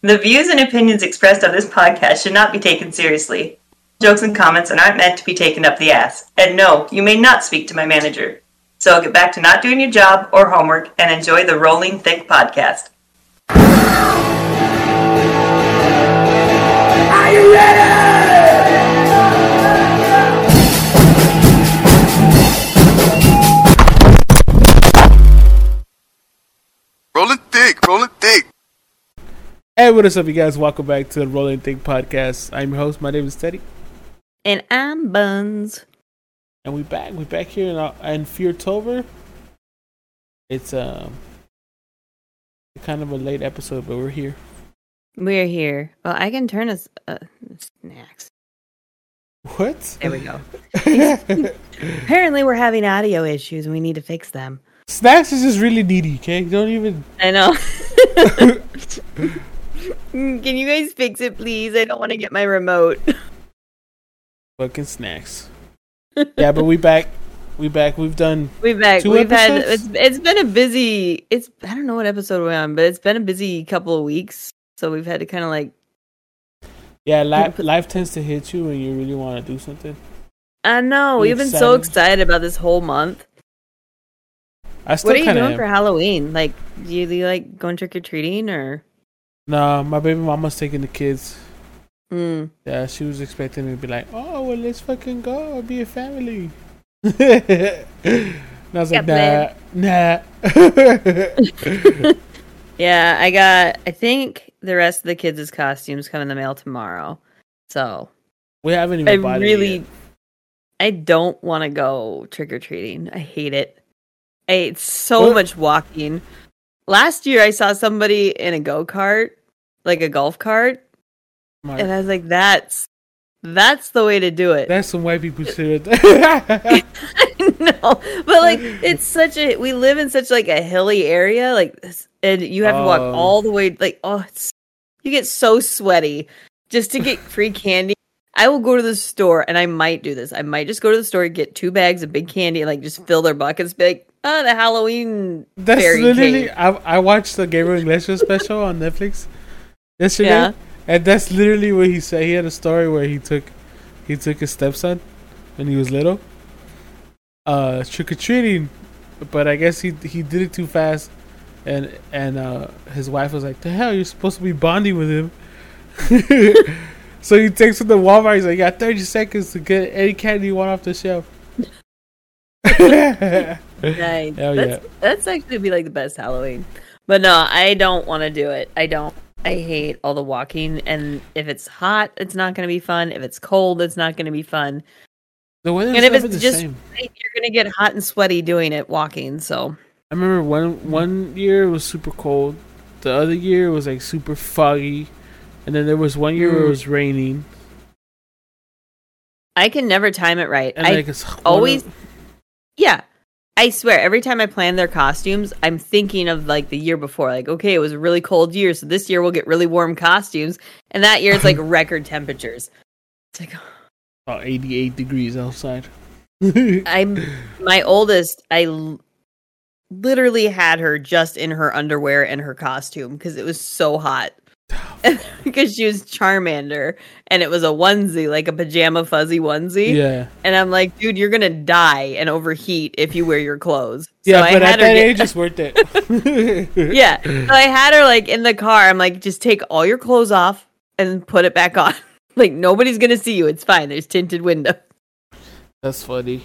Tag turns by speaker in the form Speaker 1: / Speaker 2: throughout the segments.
Speaker 1: The views and opinions expressed on this podcast should not be taken seriously. Jokes and comments are not meant to be taken up the ass. And no, you may not speak to my manager. So get back to not doing your job or homework and enjoy the Rolling Thick podcast.
Speaker 2: Are you ready?
Speaker 3: Rolling thick, rolling thick.
Speaker 4: Hey, what is up, you guys? Welcome back to the Rolling Thick Podcast. I'm your host. My name is Teddy,
Speaker 5: And I'm Bunz.
Speaker 4: and we back. We back here in, uh, in Feartober. It's um kind of a late episode, but we're here.
Speaker 5: We're here. Well, I can turn us uh, snacks.
Speaker 4: What?
Speaker 5: There we go. Apparently, we're having audio issues and we need to fix them.
Speaker 4: Snacks is just really needy. Okay, don't even.
Speaker 5: I know. Mm, can you guys fix it, please? I don't want to get my remote.
Speaker 4: Fucking snacks. yeah, but we back. We back. We've done.
Speaker 5: We've back.
Speaker 4: Two
Speaker 5: We've had. It's it's been a busy. It's I don't know what episode we're on, but it's been a busy couple of weeks. So we've had to kind of like.
Speaker 4: Yeah, life life tends to hit you when you really want to do something.
Speaker 5: I know
Speaker 4: Be
Speaker 5: we've been so
Speaker 4: excited.
Speaker 5: excited about this whole month.
Speaker 4: I still
Speaker 5: What are you doing
Speaker 4: of.
Speaker 5: for Halloween? Like, do you, do you like going trick or treating or?
Speaker 4: Nah, my baby mama's taking the kids.
Speaker 5: Mm.
Speaker 4: Yeah, she was expecting me to be like, "Oh, well, let's fucking go, be a family." and I was like,
Speaker 5: Yeah,
Speaker 4: "Nah, nah."
Speaker 5: Yeah, I got. I think the rest of the kids' costumes come in the mail tomorrow. So
Speaker 4: we haven't
Speaker 5: I
Speaker 4: even bought
Speaker 5: really. I don't want to go trick or treating. I hate it. I hate so
Speaker 4: What?
Speaker 5: much walking. Last year, I saw somebody in a go kart, like a golf cart,
Speaker 4: My-
Speaker 5: and I was like, "That's that's the way to do it."
Speaker 4: That's some white people shit.
Speaker 5: no, but like it's such a we live in such like a hilly area, like and you have to walk
Speaker 4: Oh.
Speaker 5: all the way. Like oh, it's you get so sweaty just to get free candy. I will go to the store and I might do this. I might just go to the store get two bags of big candy and like just fill their buckets. Be like, oh, the Halloween
Speaker 4: That's literally.
Speaker 5: cake.
Speaker 4: I I watched the Gabriel Iglesias special on Netflix yesterday,
Speaker 5: Yeah.
Speaker 4: and that's literally what he said. He had a story where he took he took his stepson when he was little, uh, trick or treating, but I guess he he did it too fast, and and uh, his wife was like, "The hell, you're supposed to be bonding with him." so he takes him to Walmart. He's like, "You got 30 seconds to get any candy you want off the shelf."
Speaker 5: Nice.
Speaker 4: Hell
Speaker 5: that's, that's actually be like the best Halloween. But no, I don't want to do it. I don't. I hate all the walking. And if it's hot, it's not going to be fun. If it's cold, it's not going to be fun.
Speaker 4: The weather's
Speaker 5: And if it's
Speaker 4: the
Speaker 5: just
Speaker 4: same.
Speaker 5: you're going to get hot and sweaty doing it walking. So
Speaker 4: I remember one one year it was super cold. The other year it was like super foggy, and then there was one year where it
Speaker 5: Mm.
Speaker 4: was raining.
Speaker 5: I can never time it right.
Speaker 4: And
Speaker 5: I
Speaker 4: like it's
Speaker 5: always, yeah. I swear, every time I plan their costumes, I'm thinking of like the year before. Like, okay, it was a really cold year, so this year we'll get really warm costumes. And that year it's like record temperatures. It's like,
Speaker 4: about 88 degrees outside.
Speaker 5: I'm my oldest. I l- literally had her just in her underwear and her costume because it was so hot. because she was Charmander and it was a onesie, like a pajama fuzzy onesie.
Speaker 4: yeah,
Speaker 5: And I'm like, dude, you're gonna die and overheat if you wear your clothes.
Speaker 4: yeah,
Speaker 5: so
Speaker 4: but
Speaker 5: I
Speaker 4: at
Speaker 5: had her
Speaker 4: that
Speaker 5: get-
Speaker 4: age it's worth it.
Speaker 5: yeah. So I had her like in the car. I'm like, just take all your clothes off and put it back on. like nobody's gonna see you. It's fine. There's tinted window.
Speaker 4: That's funny.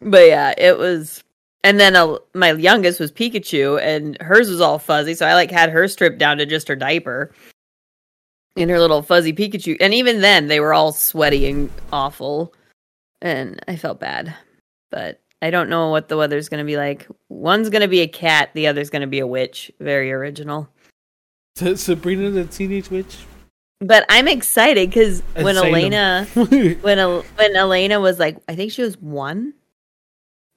Speaker 5: But yeah, it was. And then uh, my youngest was Pikachu, and hers was all fuzzy. So I like had her stripped down to just her diaper, in her little fuzzy Pikachu. And even then, they were all sweaty and awful, and I felt bad. But I don't know what the weather's going to be like. One's going to be a cat, the other's going to be a witch. Very original.
Speaker 4: Sabrina the Teenage Witch.
Speaker 5: But I'm excited because when Elena when when Elena was like, I think she was one.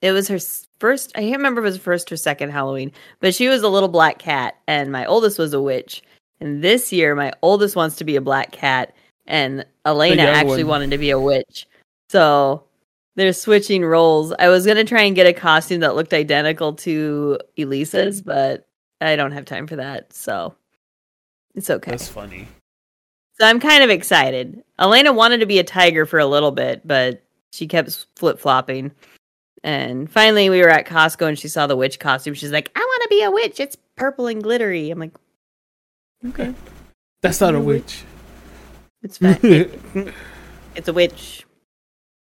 Speaker 5: It was her first. I can't remember if it was first or second Halloween, but she was a little black cat, and my oldest was a witch. And this year, my oldest wants to be a black cat, and Elena actually
Speaker 4: one.
Speaker 5: wanted to be a witch. So they're switching roles. I was gonna try and get a costume that looked identical to Elisa's, but I don't have time for that. So It's okay.
Speaker 4: That's funny.
Speaker 5: So I'm kind of excited. Elena wanted to be a tiger for a little bit, but she kept flip flopping. And finally, we were at Costco and she saw the witch costume. She's like, I want to be a witch. It's purple and glittery. I'm like, okay,
Speaker 4: That's not a witch.
Speaker 5: it's fine. It- it's a witch.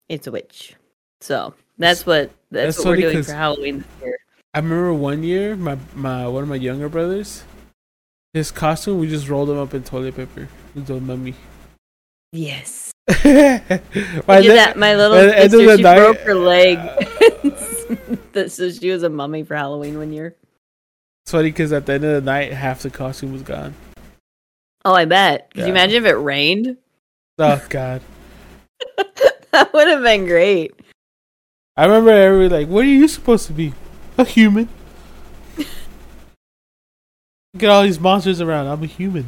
Speaker 5: It's a witch. So that's what that's,
Speaker 4: That's
Speaker 5: what we're doing for Halloween this year.
Speaker 4: I remember one year, my my one of my younger brothers, his costume, we just rolled him up in toilet paper. He's a mummy.
Speaker 5: Yes.
Speaker 4: my
Speaker 5: I that. My little
Speaker 4: at the
Speaker 5: sister,
Speaker 4: the
Speaker 5: she
Speaker 4: night-
Speaker 5: broke her leg. That- so she was a mummy for Halloween one year.
Speaker 4: It's funny because at the end of the night, half the costume was gone.
Speaker 5: Oh, I bet. Could
Speaker 4: Yeah.
Speaker 5: you imagine if it rained?
Speaker 4: Oh God!
Speaker 5: that would have been great.
Speaker 4: I remember everybody like, "What are you supposed to be? A human?" Get all these monsters around. I'm a human.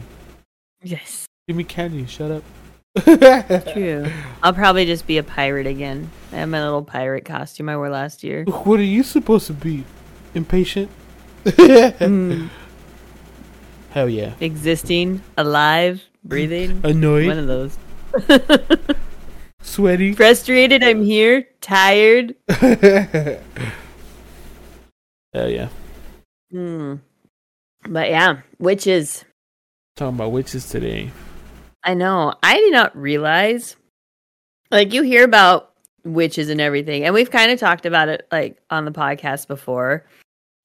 Speaker 5: Yes.
Speaker 4: Give me candy. Shut up.
Speaker 5: True. I'll probably just be a pirate again. I have my little pirate costume I wore last year.
Speaker 4: What are you supposed to be? Impatient?
Speaker 5: Mm,
Speaker 4: Hell yeah.
Speaker 5: existing, alive, breathing.
Speaker 4: Annoyed.
Speaker 5: One of those.
Speaker 4: Sweaty?
Speaker 5: Frustrated, I'm here. Tired.
Speaker 4: Hell yeah.
Speaker 5: Hmm. But yeah, witches.
Speaker 4: Talking about witches today.
Speaker 5: I know. I did not realize. Like you hear about witches and everything, and we've kind of talked about it like on the podcast before.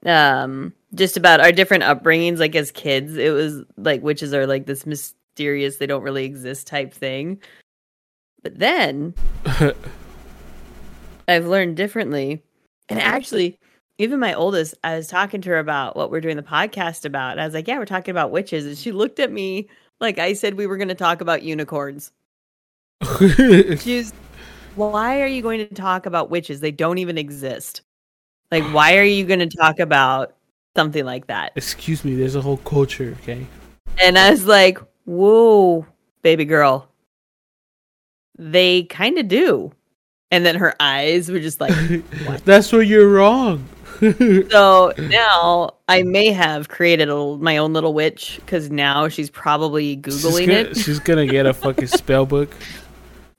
Speaker 5: Um, just about our different upbringings. Like as kids, it was like witches are like this mysterious, they don't really exist type thing. But then I've learned differently, and actually. Even my oldest, I was talking to her about what we're doing the podcast about. I was like, "Yeah, we're talking about witches," and she looked at me like I said we were going to talk about unicorns. She's, why are you going to talk about witches? They don't even exist. Like, why are you going to talk about something like that?
Speaker 4: Excuse me, there's a whole culture, okay?
Speaker 5: And I was like, whoa, baby girl. They kind of do. And then her eyes were just like,
Speaker 4: That's where you're wrong.
Speaker 5: so now I may have created a, my own little witch because now she's probably
Speaker 4: she's,
Speaker 5: Googling
Speaker 4: gonna,
Speaker 5: it.
Speaker 4: she's gonna get a fucking spell book.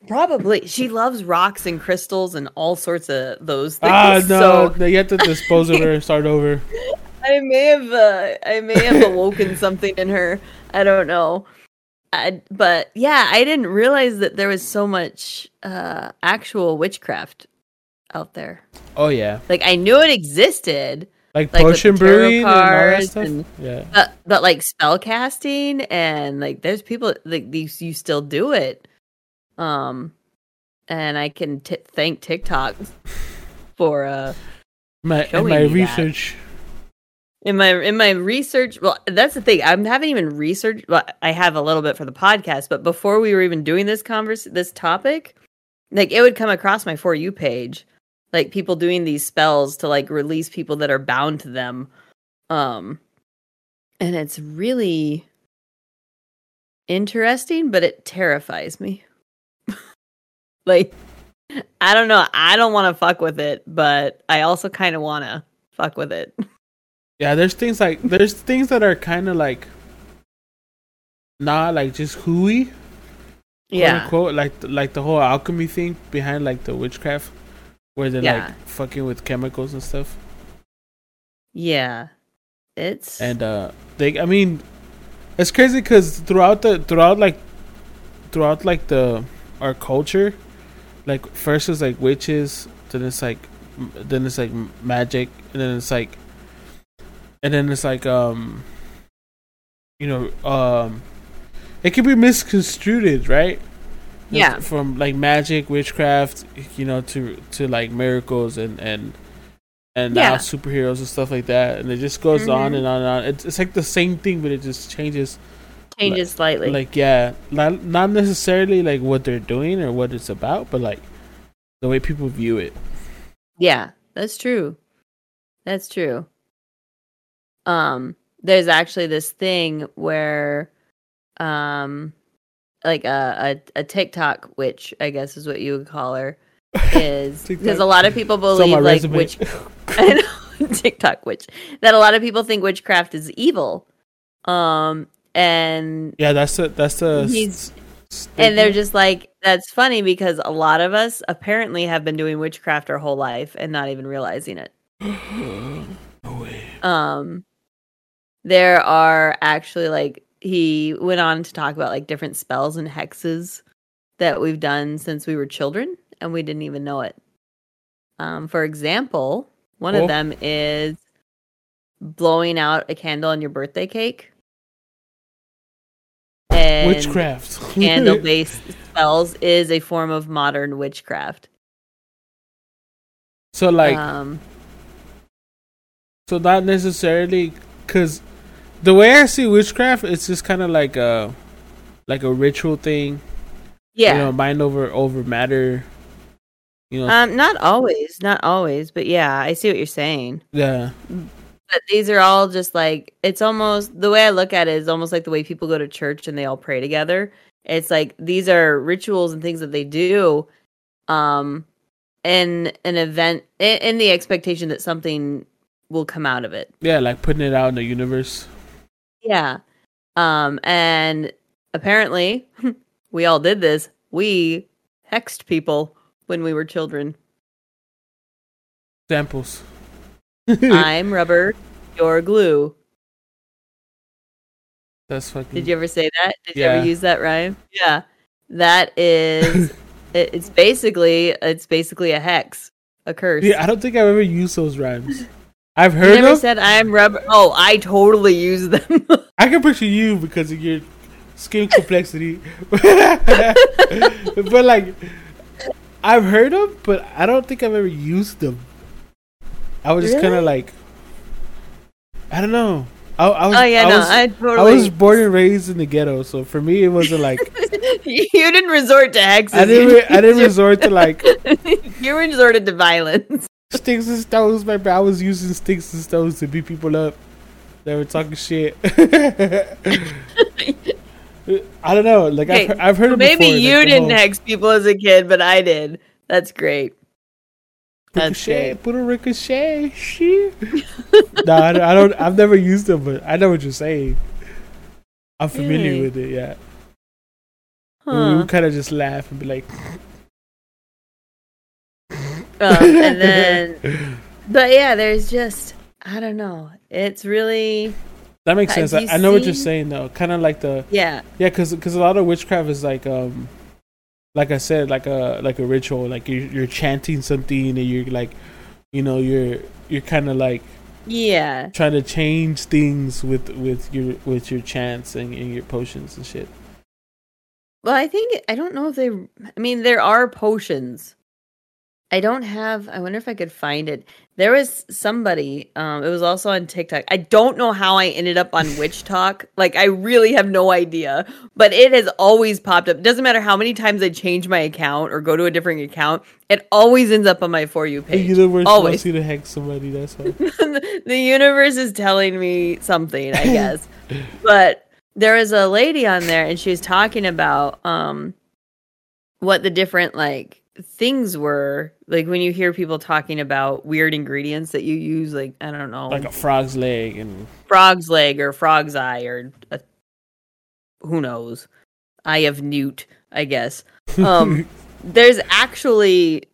Speaker 5: Probably. She loves rocks and crystals and all sorts of those things.
Speaker 4: Ah, no,
Speaker 5: So
Speaker 4: no, you have to dispose of her and start over.
Speaker 5: I may have uh, I may have awoken something in her. I don't know. I, but yeah, I didn't realize that there was so much uh, actual witchcraft out there.
Speaker 4: Oh yeah,
Speaker 5: Like I knew it existed,
Speaker 4: like,
Speaker 5: Like
Speaker 4: potion brewing and all that
Speaker 5: cards
Speaker 4: stuff.
Speaker 5: and-
Speaker 4: yeah,
Speaker 5: but but like spell casting and like there's people like these you still do it. Um, and I can t- thank TikTok for uh
Speaker 4: my in my
Speaker 5: that.
Speaker 4: research.
Speaker 5: In my in my research, well, that's the thing. I haven't even researched. Well, I have a little bit for the podcast, but before we were even doing this converse, this topic, like it would come across my for you page, like people doing these spells to like release people that are bound to them, um, and it's really interesting, but it terrifies me. like, I don't know. I don't want to fuck with it, but I also kind of want to fuck with it.
Speaker 4: Yeah, there's things like there's things that are kind of like not like just hooey, quote
Speaker 5: Yeah.
Speaker 4: unquote, like like the whole alchemy thing behind like the witchcraft, where they're
Speaker 5: Yeah.
Speaker 4: like fucking with chemicals and stuff.
Speaker 5: Yeah. It's
Speaker 4: and uh they i mean it's crazy because throughout the throughout like throughout like the our culture like first it's like witches then it's like then it's like magic and then it's like and then it's like um you know um it can be misconstrued right
Speaker 5: Yeah.
Speaker 4: from like magic witchcraft you know to to like miracles and and and now superheroes and stuff like that and it just goes on
Speaker 5: Mhm.
Speaker 4: and on and on it's, it's like the same thing but it just changes
Speaker 5: changes slightly.
Speaker 4: like yeah not, not necessarily like what they're doing or what it's about but like the way people view it
Speaker 5: yeah, that's true. That's true. Um there's actually this thing where um like a a, a TikTok witch, I guess is what you would call her, is because a lot of people believe like
Speaker 4: resume.
Speaker 5: witch I know TikTok witch that a lot of people think witchcraft is evil. Um and
Speaker 4: Yeah, that's the that's the.
Speaker 5: He's- and they're just like that's funny because a lot of us apparently have been doing witchcraft our whole life and not even realizing it.
Speaker 4: no way.
Speaker 5: Um, there are actually like he went on to talk about like different spells and hexes that we've done since we were children and we didn't even know it. Um, for example, one
Speaker 4: Oh.
Speaker 5: of them is blowing out a candle on your birthday cake. And
Speaker 4: Witchcraft.
Speaker 5: candle based spells is a form of modern witchcraft.
Speaker 4: so like,
Speaker 5: um,
Speaker 4: so not necessarily because the way I see witchcraft, it's just kind of like a like a ritual thing.
Speaker 5: yeah.
Speaker 4: You know, mind over over matter. You know,
Speaker 5: Um, not always, not always, but yeah, I see what you're saying.
Speaker 4: yeah.
Speaker 5: But these are all just like it's almost the way I look at it is almost like the way people go to church and they all pray together. It's like these are rituals and things that they do, um, in an event in, in the expectation that something will come out of it.
Speaker 4: Yeah, like putting it out in the universe.
Speaker 5: Yeah, um, and apparently we all did this. We hexed people when we were children.
Speaker 4: Samples.
Speaker 5: I'm rubber, you're glue.
Speaker 4: That's fucking.
Speaker 5: Did you ever say that? Did you ever use that rhyme? Yeah. That is it, it's basically it's basically a hex, a curse.
Speaker 4: Yeah, I don't think I've ever used those rhymes. I've
Speaker 5: you
Speaker 4: heard
Speaker 5: never
Speaker 4: them.
Speaker 5: said I'm rubber. Oh, I totally use them.
Speaker 4: I can picture you because of your skin complexity. but like, I've heard them, but I don't think I've ever used them. I was just kind of like, I don't know. I, I was,
Speaker 5: oh yeah,
Speaker 4: I
Speaker 5: no,
Speaker 4: was,
Speaker 5: I
Speaker 4: I was born and raised in the ghetto, so for me it wasn't like
Speaker 5: you didn't resort to hexes.
Speaker 4: I didn't. Re- I didn't resort to like
Speaker 5: you resorted to violence.
Speaker 4: Sticks and stones. My I was using sticks and stones to beat people up. They were talking shit. I don't know. Like
Speaker 5: Okay,
Speaker 4: I've, I've heard it
Speaker 5: Maybe
Speaker 4: before.
Speaker 5: you
Speaker 4: like,
Speaker 5: didn't
Speaker 4: whole
Speaker 5: hex people as a kid, but I did. That's great.
Speaker 4: Ricochet, put a ricochet. Shit. nah, I, don't- I don't. I've never used them, but I know what you're saying. I'm familiar
Speaker 5: Really?
Speaker 4: with it. Yeah. We
Speaker 5: Huh.
Speaker 4: would kind of just laugh and be like,
Speaker 5: Um, and then, but yeah, there's just I don't know. It's really
Speaker 4: that makes sense. I, know what you're saying though. Kind of like the
Speaker 5: yeah.
Speaker 4: Yeah, because a lot of witchcraft is like um, like I said, like a like a ritual. Like you're you're chanting something, and you're like, you know, you're you're kind of like
Speaker 5: Yeah.
Speaker 4: trying to change things with with your with your chants and, and your potions and shit.
Speaker 5: Well, I think I don't know if they. I mean, there are potions. I don't have. I wonder if I could find it. There was somebody. Um, it was also on TikTok. I don't know how I ended up on WitchTok. Like, I really have no idea. But it has always popped up. Doesn't matter how many times I change my account or go to a different account. It always ends up on my for you page.
Speaker 4: The universe
Speaker 5: Always.
Speaker 4: wants you to hack somebody. That's why.
Speaker 5: the universe is telling me something, I guess. but there was a lady on there and she was talking about um what the different like things were like when you hear people talking about weird ingredients that you use like I don't know.
Speaker 4: Like a frog's leg and
Speaker 5: frog's leg or frog's eye or a, who knows? Eye of newt I guess. Um there's actually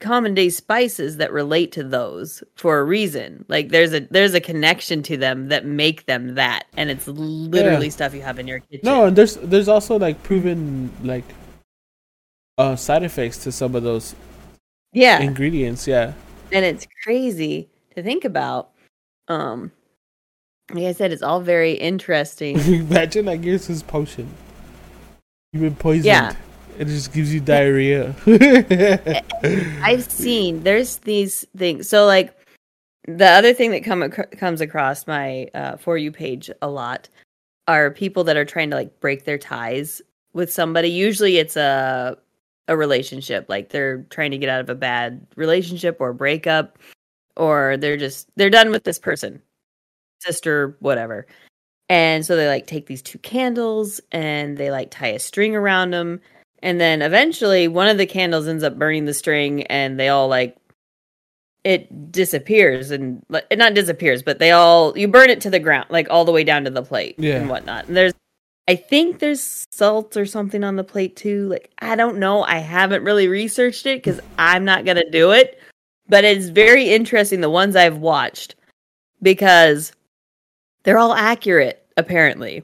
Speaker 5: common day spices that relate to those for a reason. Like there's a there's a connection to them that make them that and it's literally
Speaker 4: Yeah.
Speaker 5: stuff you have in your kitchen.
Speaker 4: No, and there's there's also like proven like uh side effects to some of those
Speaker 5: yeah
Speaker 4: ingredients. Yeah.
Speaker 5: and it's crazy to think about um like i said it's all very interesting
Speaker 4: Imagine like here's this potion. You've been poisoned.
Speaker 5: Yeah.
Speaker 4: It just gives you diarrhea.
Speaker 5: I've seen there's these things. So like the other thing that come ac- comes across my uh, for you page a lot are people that are trying to like break their ties with somebody. Usually it's a a relationship, like they're trying to get out of a bad relationship or breakup, or they're just they're done with this person, sister, whatever. And so they like take these two candles and they like tie a string around them and then eventually one of the candles ends up burning the string and they all like it disappears and it not disappears, but they all you burn it to the ground, like all the way down to the plate
Speaker 4: Yeah.
Speaker 5: and whatnot. And there's, I think there's salt or something on the plate too. Like I don't know, I haven't really researched it because I'm not gonna do it. But it's very interesting the ones I've watched because they're all accurate apparently.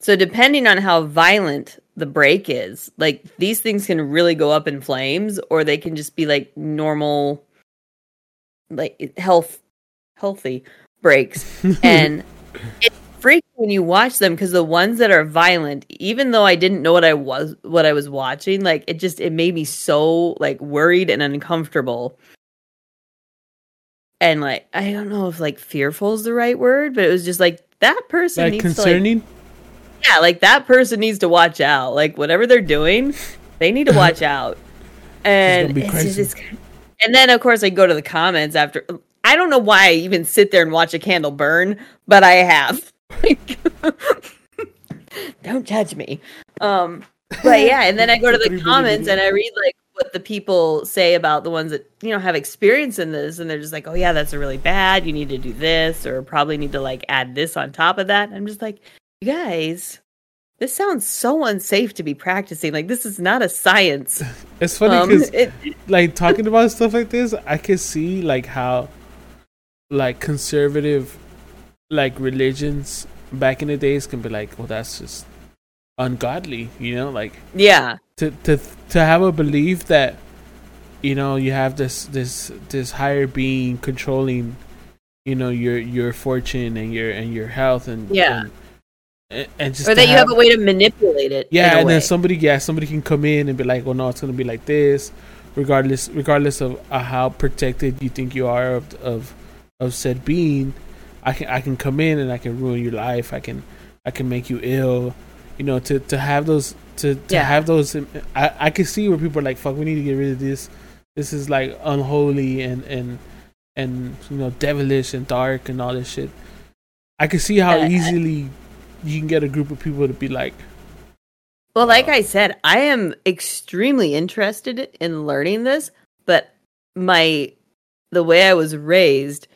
Speaker 5: So depending on how violent the break is, like these things can really go up in flames or they can just be like normal like health healthy breaks. and it's freaky when you watch them because the ones that are violent, even though I didn't know what I was what I was watching, like it just it made me so like worried and uncomfortable. And like I don't know if like fearful is the right word, but it was just like that person
Speaker 4: like
Speaker 5: needs to like
Speaker 4: concerning.
Speaker 5: yeah, like that person needs to watch out. Like whatever they're doing, they need to watch out. And it's just, it's, and then of course I go to the comments after. I don't know why I even sit there and watch a candle burn, but I have. Don't judge me. Um, but yeah, and then I go to the comments and I read like what the people say about the ones that you know have experience in this, and they're just like, "Oh yeah, that's really bad. You need to do this, or probably need to like add this on top of that." I'm just like, you guys, this sounds so unsafe to be practicing. Like this is not a science.
Speaker 4: It's funny
Speaker 5: Um,
Speaker 4: because
Speaker 5: it,
Speaker 4: like talking about stuff like this, I can see like how like conservative like religions back in the days can be like, well, that's just ungodly, you know, like
Speaker 5: yeah,
Speaker 4: to to to have a belief that you know you have this this this higher being controlling you know your your fortune and your and your health and
Speaker 5: Yeah.
Speaker 4: and, and just
Speaker 5: or that you have a way to manipulate it.
Speaker 4: yeah and
Speaker 5: way.
Speaker 4: then somebody yeah somebody can come in and be like well no it's gonna be like this regardless regardless of uh, how protected you think you are of of of said being i can i can come in and i can ruin your life. I can i can make you ill. You know to to have those to to
Speaker 5: Yeah.
Speaker 4: have those i i can see where people are like fuck we need to get rid of this. This is like unholy and and and you know devilish and dark and all this shit. I can see how
Speaker 5: Uh,
Speaker 4: easily you can get a group of people to be like
Speaker 5: Well, like I said, I am extremely interested in learning this, but my the way I was raised,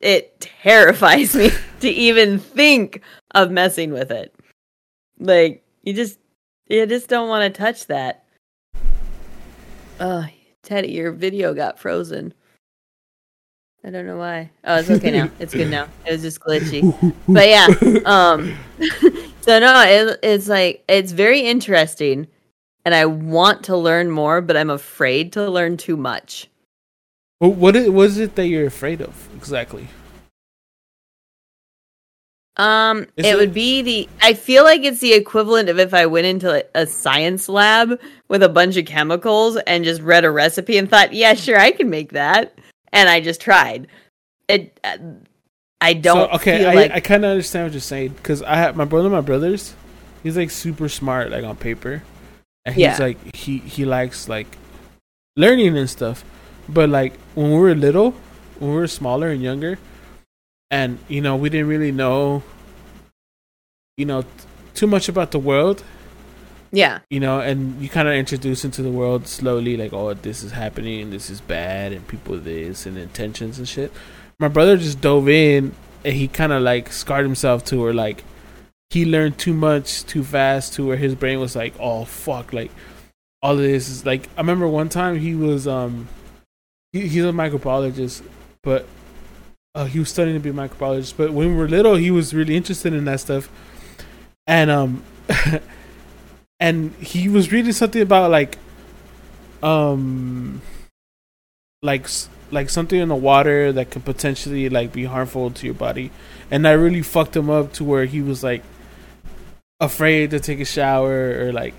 Speaker 5: it terrifies me to even think of messing with it. Like you just you just don't want to touch that. Oh, Teddy, your video got frozen. I don't know why. Oh, it's okay now. It's good now. It was just glitchy. But yeah, um so no, it, it's like it's very interesting and I want to learn more, but I'm afraid to learn too much.
Speaker 4: Well, what is, what is it that you're afraid of exactly?
Speaker 5: Um, it,
Speaker 4: it-
Speaker 5: would be the. I feel like it's the equivalent of if I went into a science lab with a bunch of chemicals and just read a recipe and thought, "Yeah, sure, I can make that," and I just tried. It. Uh, I don't.
Speaker 4: so, okay, I,
Speaker 5: like
Speaker 4: I kind of understand what you're saying because I have my brother, my brothers. He's like super smart, like on paper, and he's
Speaker 5: Yeah.
Speaker 4: like he he likes like learning and stuff. But like when we were little, when we were smaller and younger, and you know we didn't really know, you know, t- too much about the world.
Speaker 5: yeah,
Speaker 4: you know, and you kind of introduce into the world slowly, like, oh, this is happening, and this is bad, and people this and intentions and shit. My brother just dove in, and he kind of like scarred himself to where like he learned too much too fast, to where his brain was like, oh fuck, like all of this is like. I remember one time he was um, he, he's a microbiologist, but uh, he was studying to be a microbiologist. But when we were little, he was really interested in that stuff, and um. and he was reading something about like um like like something in the water that could potentially like be harmful to your body and that really fucked him up to where he was like afraid to take a shower or like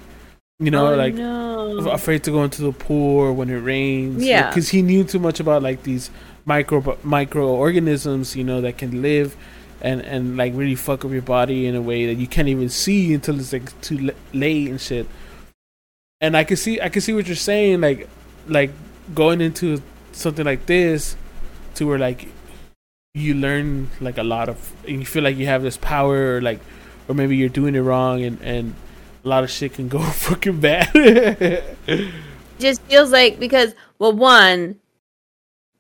Speaker 4: you know
Speaker 5: Oh,
Speaker 4: like
Speaker 5: no.
Speaker 4: afraid to go into the pool when it rains
Speaker 5: Yeah.
Speaker 4: because he knew too much about like these micro microorganisms you know that can live and and like really fuck up your body in a way that you can't even see until it's like too late and shit and i can see i can see what you're saying like like going into something like this to where like you learn like a lot of and you feel like you have this power or like or maybe you're doing it wrong and and a lot of shit can go fucking bad
Speaker 5: just feels like because well one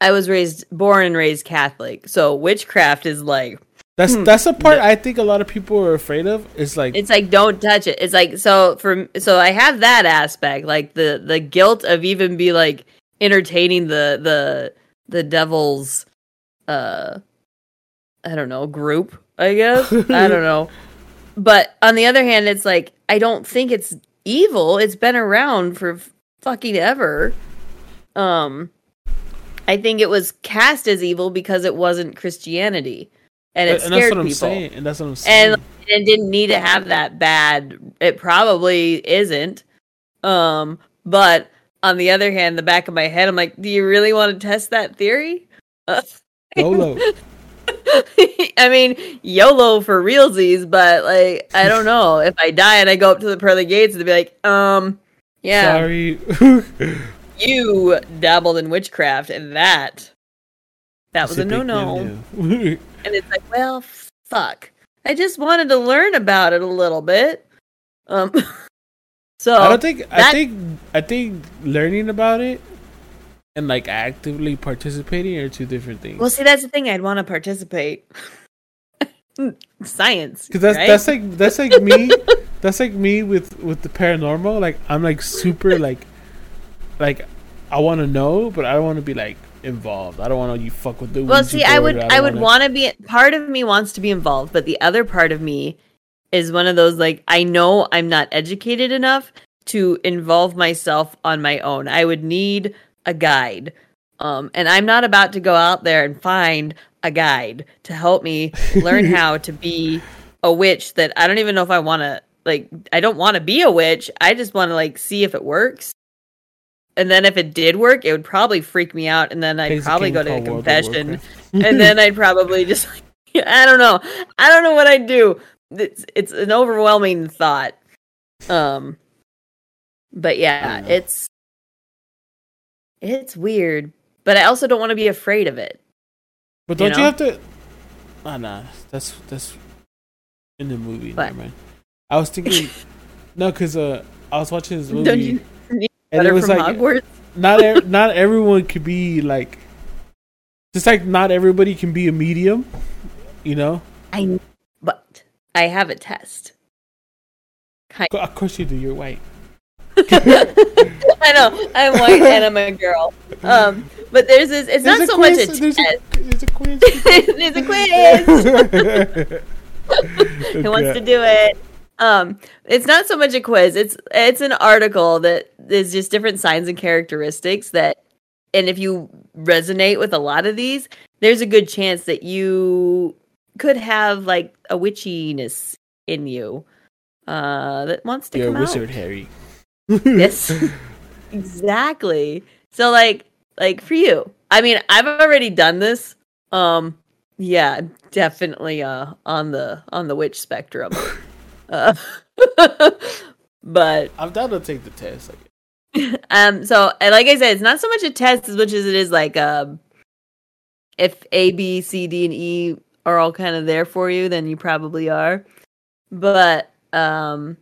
Speaker 5: I was raised, born and raised Catholic, so witchcraft is like
Speaker 4: That's
Speaker 5: Hmm.
Speaker 4: that's the part I think a lot of people are afraid of. It's like
Speaker 5: it's like don't touch it. It's like so for so I have that aspect, like the the guilt of even be like entertaining the the the devil's uh I don't know group. I guess I don't know, but on the other hand, it's like I don't think it's evil. It's been around for fucking ever. Um, I think it was cast as evil because it wasn't Christianity, and it
Speaker 4: and that's
Speaker 5: scared
Speaker 4: what I'm
Speaker 5: people
Speaker 4: saying. And that's what I'm saying.
Speaker 5: and it didn't need to have that bad it probably isn't um but on the other hand the back of my head i'm like do you really want to test that theory uh,
Speaker 4: YOLO.
Speaker 5: i mean yolo for realsies but like i don't know. If i die and i go up to the pearly gates and be like um yeah.
Speaker 4: Sorry.
Speaker 5: you dabbled in witchcraft. And that that was a
Speaker 4: It's
Speaker 5: no-no.
Speaker 4: no-no.
Speaker 5: and it's like well fuck. I just wanted to learn about it a little bit. Um so
Speaker 4: I don't think I think I think learning about it and like actively participating are two different things.
Speaker 5: well see that's the thing i'd want to participate science
Speaker 4: Because that's
Speaker 5: right?
Speaker 4: that's like that's like me. that's like me with with the paranormal. Like I'm like super like like I want to know, but I don't want to be like involved. I don't want to you fuck with the.
Speaker 5: well see i would
Speaker 4: don't
Speaker 5: i would want to be part of me wants to be involved but the other part of me is one of those like i know i'm not educated enough to involve myself on my own i would need a guide um and i'm not about to go out there and find a guide to help me learn how to be a witch that i don't even know if i want to like i don't want to be a witch i just want to like see if it works and then if it did work it would probably freak me out and then i'd probably go to a
Speaker 4: called World of
Speaker 5: confession and then I'd probably just like, I don't know. I don't know what I'd do. It's it's an overwhelming thought. Um but Yeah. it's it's weird, but I also don't want to be afraid of it.
Speaker 4: But don't you,
Speaker 5: know?
Speaker 4: have to? Ah, nah. That's that's in the movie.
Speaker 5: What?
Speaker 4: Never mind. I was thinking, no, because uh, I was watching this movie,
Speaker 5: Don't you need
Speaker 4: and it was like
Speaker 5: Hogwarts?
Speaker 4: not e- not everyone could be like, just like not everybody can be a medium, you know.
Speaker 5: I but I have a test. Kind
Speaker 4: Of course you do. You're white.
Speaker 5: I know. I'm white and I'm a girl. Um but there's this it's
Speaker 4: There's
Speaker 5: not so
Speaker 4: quiz,
Speaker 5: much a
Speaker 4: there's
Speaker 5: test.
Speaker 4: A, there's a quiz.
Speaker 5: there's a quiz. who wants to do it um it's not so much a quiz it's it's an article that is just different signs and characteristics that and if you resonate with a lot of these there's a good chance that you could have like a witchiness in you uh that wants to
Speaker 4: You're a
Speaker 5: come
Speaker 4: wizard,
Speaker 5: out
Speaker 4: Harry.
Speaker 5: yes exactly. So like like for you. I mean i've already done this. Um yeah definitely uh on the on the witch spectrum. Uh, but
Speaker 4: I'm down to take the test. Like,
Speaker 5: um so and like i said it's not so much a test as much as it is like um if a b c d and e are all kind of there for you then you probably are. But um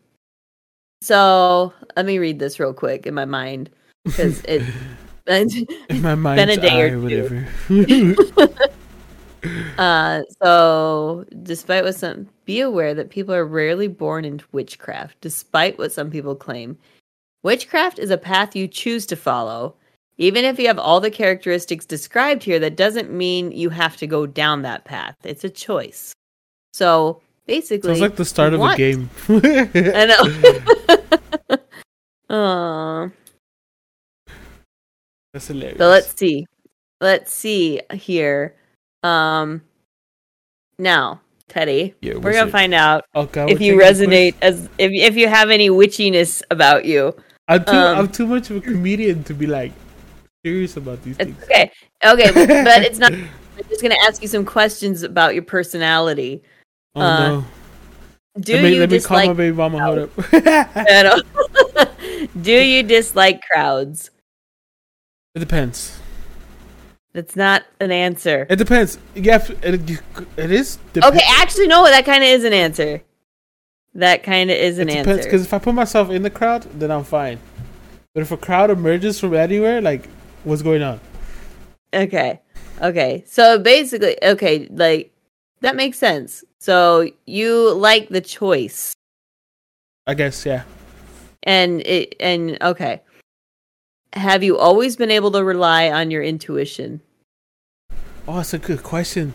Speaker 5: so let me read this real quick in my mind because it
Speaker 4: in my mind's
Speaker 5: been a day
Speaker 4: eye,
Speaker 5: or
Speaker 4: or
Speaker 5: two.
Speaker 4: whatever.
Speaker 5: Uh, so despite what some be aware that people are rarely born into witchcraft, despite what some people claim. Witchcraft is a path you choose to follow. Even if you have all the characteristics described here, that doesn't mean you have to go down that path. It's a choice. So basically,
Speaker 4: Sounds like the start of a game.
Speaker 5: I know. Aw.
Speaker 4: That's hilarious.
Speaker 5: So let's see. Let's see here. Um now, Teddy,
Speaker 4: Yeah,
Speaker 5: we're gonna find out
Speaker 4: Oh,
Speaker 5: if you
Speaker 4: taking a quiz?
Speaker 5: resonate as if if you have any witchiness about you.
Speaker 4: I'm too,
Speaker 5: um,
Speaker 4: I'm too much of a comedian to be like serious about these things.
Speaker 5: okay. Okay, but, but it's not I'm just gonna ask you some questions about your personality.
Speaker 4: Oh
Speaker 5: uh,
Speaker 4: no!
Speaker 5: Do
Speaker 4: let me,
Speaker 5: you
Speaker 4: let me call my
Speaker 5: dislike
Speaker 4: baby mama. Hold up.
Speaker 5: Don't- you dislike crowds?
Speaker 4: it depends.
Speaker 5: That's not an answer.
Speaker 4: It depends. Yeah, it, it is.
Speaker 5: Okay, actually no, that kinda is an answer. That kinda is
Speaker 4: It
Speaker 5: an
Speaker 4: depends
Speaker 5: answer.
Speaker 4: because if I put myself in the crowd, then I'm fine. But if a crowd emerges from anywhere, like what's going on?
Speaker 5: Okay. Okay. So basically, okay, like that makes sense. So you like the choice.
Speaker 4: I guess yeah.
Speaker 5: And it and okay. Have you always been able to rely on your intuition?
Speaker 4: Oh, that's a good question.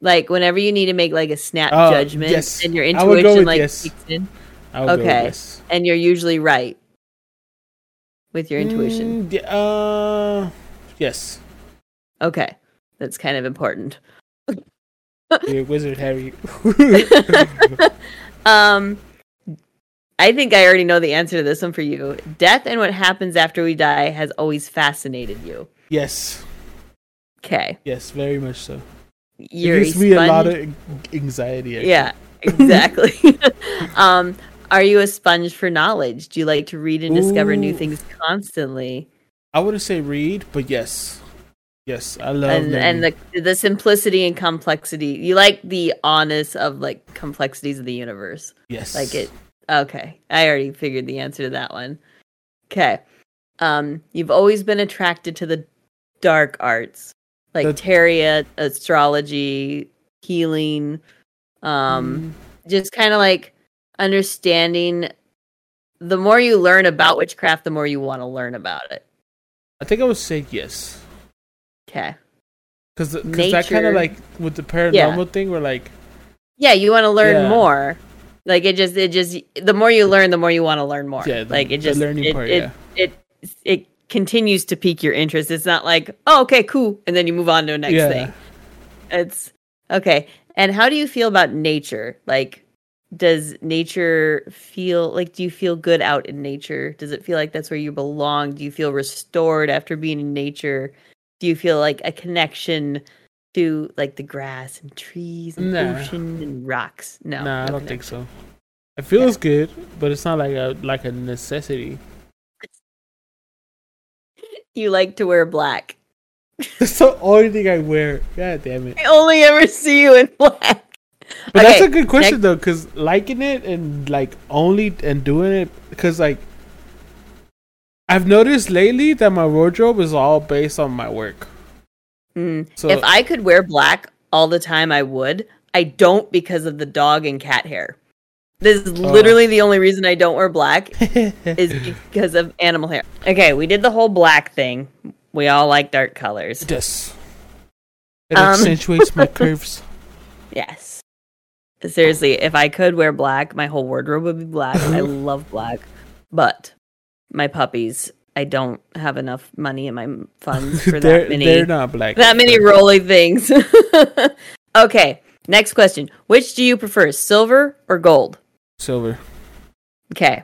Speaker 5: Like whenever you need to make like a snap
Speaker 4: Uh,
Speaker 5: judgment
Speaker 4: yes.
Speaker 5: and your
Speaker 4: I would go
Speaker 5: intuition like
Speaker 4: yes.
Speaker 5: kicks in
Speaker 4: I would go with
Speaker 5: Okay.
Speaker 4: yes.
Speaker 5: and you're usually right with your intuition.
Speaker 4: Mm, uh, yes.
Speaker 5: Okay. That's kind of important.
Speaker 4: You're Wizard Harry.
Speaker 5: Um I think I already know the answer to this one for you. Death and what happens after we die has always fascinated you.
Speaker 4: yes.
Speaker 5: Okay.
Speaker 4: Yes, very much so.
Speaker 5: You're
Speaker 4: it gives me a lot of anxiety. actually.
Speaker 5: Yeah, exactly. um, are you a sponge for knowledge? Do you like to read and discover new things constantly?
Speaker 4: I wouldn't say read, but yes. Yes, I love
Speaker 5: and and the the simplicity and complexity. You like the honest of like complexities of the universe.
Speaker 4: yes.
Speaker 5: Like it. Okay, I already figured the answer to that one. Okay. Um, you've always been attracted to the dark arts, like
Speaker 4: The-
Speaker 5: tarot, astrology, healing. Um,
Speaker 4: Mm,
Speaker 5: just kind of like understanding the more you learn about witchcraft the more you want to learn about it
Speaker 4: I think I would say yes.
Speaker 5: Okay.
Speaker 4: Because that kind of like with the paranormal thing, we're like,
Speaker 5: yeah you want to learn
Speaker 4: Yeah.
Speaker 5: more. Like it just it just the more you learn the more you want to learn more.
Speaker 4: Yeah, the-
Speaker 5: like it just
Speaker 4: learning
Speaker 5: it,
Speaker 4: part,
Speaker 5: it,
Speaker 4: yeah.
Speaker 5: it it continues to pique your interest. It's not like oh okay cool and then you move on to the next
Speaker 4: yeah.
Speaker 5: thing. It's okay. And how do you feel about nature? Like does nature feel like do you feel good out in nature? Does it feel like that's where you belong? Do you feel restored after being in nature do you feel like a connection to like the grass and trees and
Speaker 4: Nah.
Speaker 5: ocean and rocks no
Speaker 4: Nah, I don't think
Speaker 5: connection.
Speaker 4: so. It feels good, but it's not like a like a necessity.
Speaker 5: you like to wear black
Speaker 4: That's the only thing I wear. God damn it!
Speaker 5: i only ever see you in black
Speaker 4: But that's a good question
Speaker 5: next-
Speaker 4: though, because liking it and like only and doing it, because like I've noticed lately that my wardrobe is all based on my work.
Speaker 5: Mm.
Speaker 4: So
Speaker 5: if I could wear black all the time, I would. I don't because of the dog and cat hair. This is
Speaker 4: Oh.
Speaker 5: literally the only reason I don't wear black is because of animal hair. Okay, we did the whole black thing. We all like dark colors.
Speaker 4: yes, it
Speaker 5: Um.
Speaker 4: accentuates my curves.
Speaker 5: Yes. Seriously, if I could wear black, my whole wardrobe would be black. I love black. But my puppies, I don't have enough money in my funds for that many
Speaker 4: they're not black.
Speaker 5: that many rolly things. okay, next question. Which do you prefer, silver or gold?
Speaker 4: silver.
Speaker 5: Okay,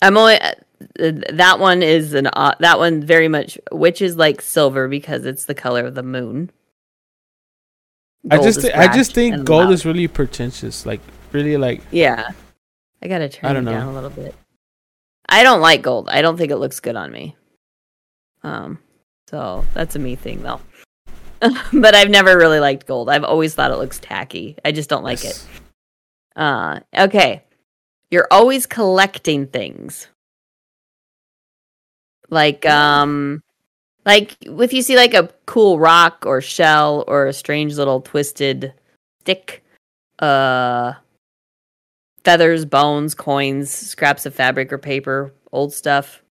Speaker 5: I'm only uh, that one is an uh, that one very much which is like silver because it's the color of the moon.
Speaker 4: I just thi- I just think gold
Speaker 5: loud.
Speaker 4: is really pretentious. Like really like
Speaker 5: yeah. I gotta turn
Speaker 4: I don't
Speaker 5: it
Speaker 4: know.
Speaker 5: down a little bit. I don't like gold. I don't think it looks good on me. Um, so that's a me thing though. but I've never really liked gold. I've always thought it looks tacky. I just don't like it.
Speaker 4: yes.
Speaker 5: Uh, okay. You're always collecting things. Like, um, like if you see like a cool rock or shell or a strange little twisted stick, uh, feathers, bones, coins, scraps of fabric or paper, old stuff.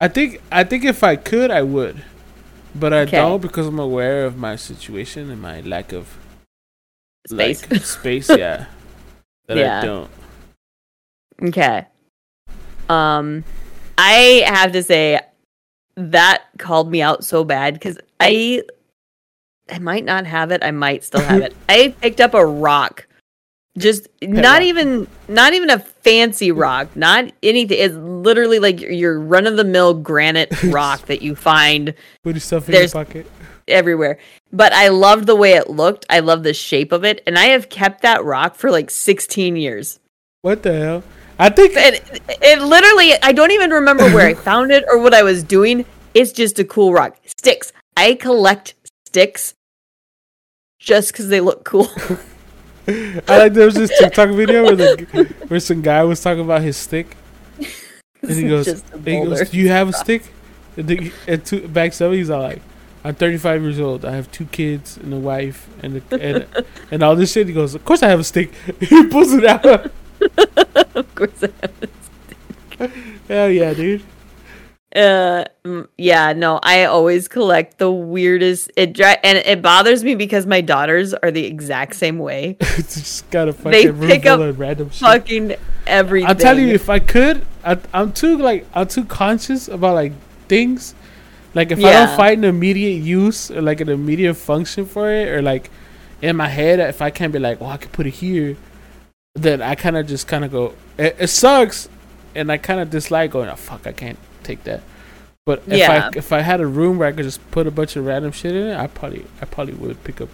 Speaker 4: I think I think if I could, I would, but I
Speaker 5: Okay.
Speaker 4: don't because I'm aware of my situation and my lack of
Speaker 5: Space.
Speaker 4: like, space. Yeah, that
Speaker 5: Yeah.
Speaker 4: I don't.
Speaker 5: Okay. Um, I have to say that called me out so bad because I, I might not have it. I might still have it. I picked up a rock, just not even not even a fancy rock, not anything. It's literally like your, your run of the mill granite rock that you find
Speaker 4: Put yourself in your pocket.
Speaker 5: everywhere. But I loved the way it looked. I love the shape of it, and I have kept that rock for like 16 years.
Speaker 4: What the hell? I think
Speaker 5: it, it literally i don't even remember where i found it or what i was doing it's just a cool rock sticks i collect sticks just because they look cool
Speaker 4: I like there was this TikTok video where the where some guy was talking about his stick, and he goes, and he goes, "Do you have a stick?" And, the, and to, back seven, he's all like, I'm 35 years old. I have two kids and a wife and a, and, and all this shit. He goes, of course I have a stick. he pulls it out.
Speaker 5: of course. I have a stick.
Speaker 4: Hell yeah, dude.
Speaker 5: Uh, mm, yeah, no, I always collect the weirdest. It dri- and it bothers me because my daughters are the exact same way.
Speaker 4: it's just got a fucking
Speaker 5: They pick up
Speaker 4: random shit.
Speaker 5: Fucking everything.
Speaker 4: I'll tell you, if I could, I, I'm too like I'm too conscious about like things. Like if I don't find an immediate use or like an immediate function for it, or like in my head, if I can't be like, well, I could put it here, then I kind of just kind of go. It, it sucks, and I kind of dislike going. Oh fuck, I can't take that. But if
Speaker 5: Yeah.
Speaker 4: I if I had a room where I could just put a bunch of random shit in it, I probably I probably would pick up.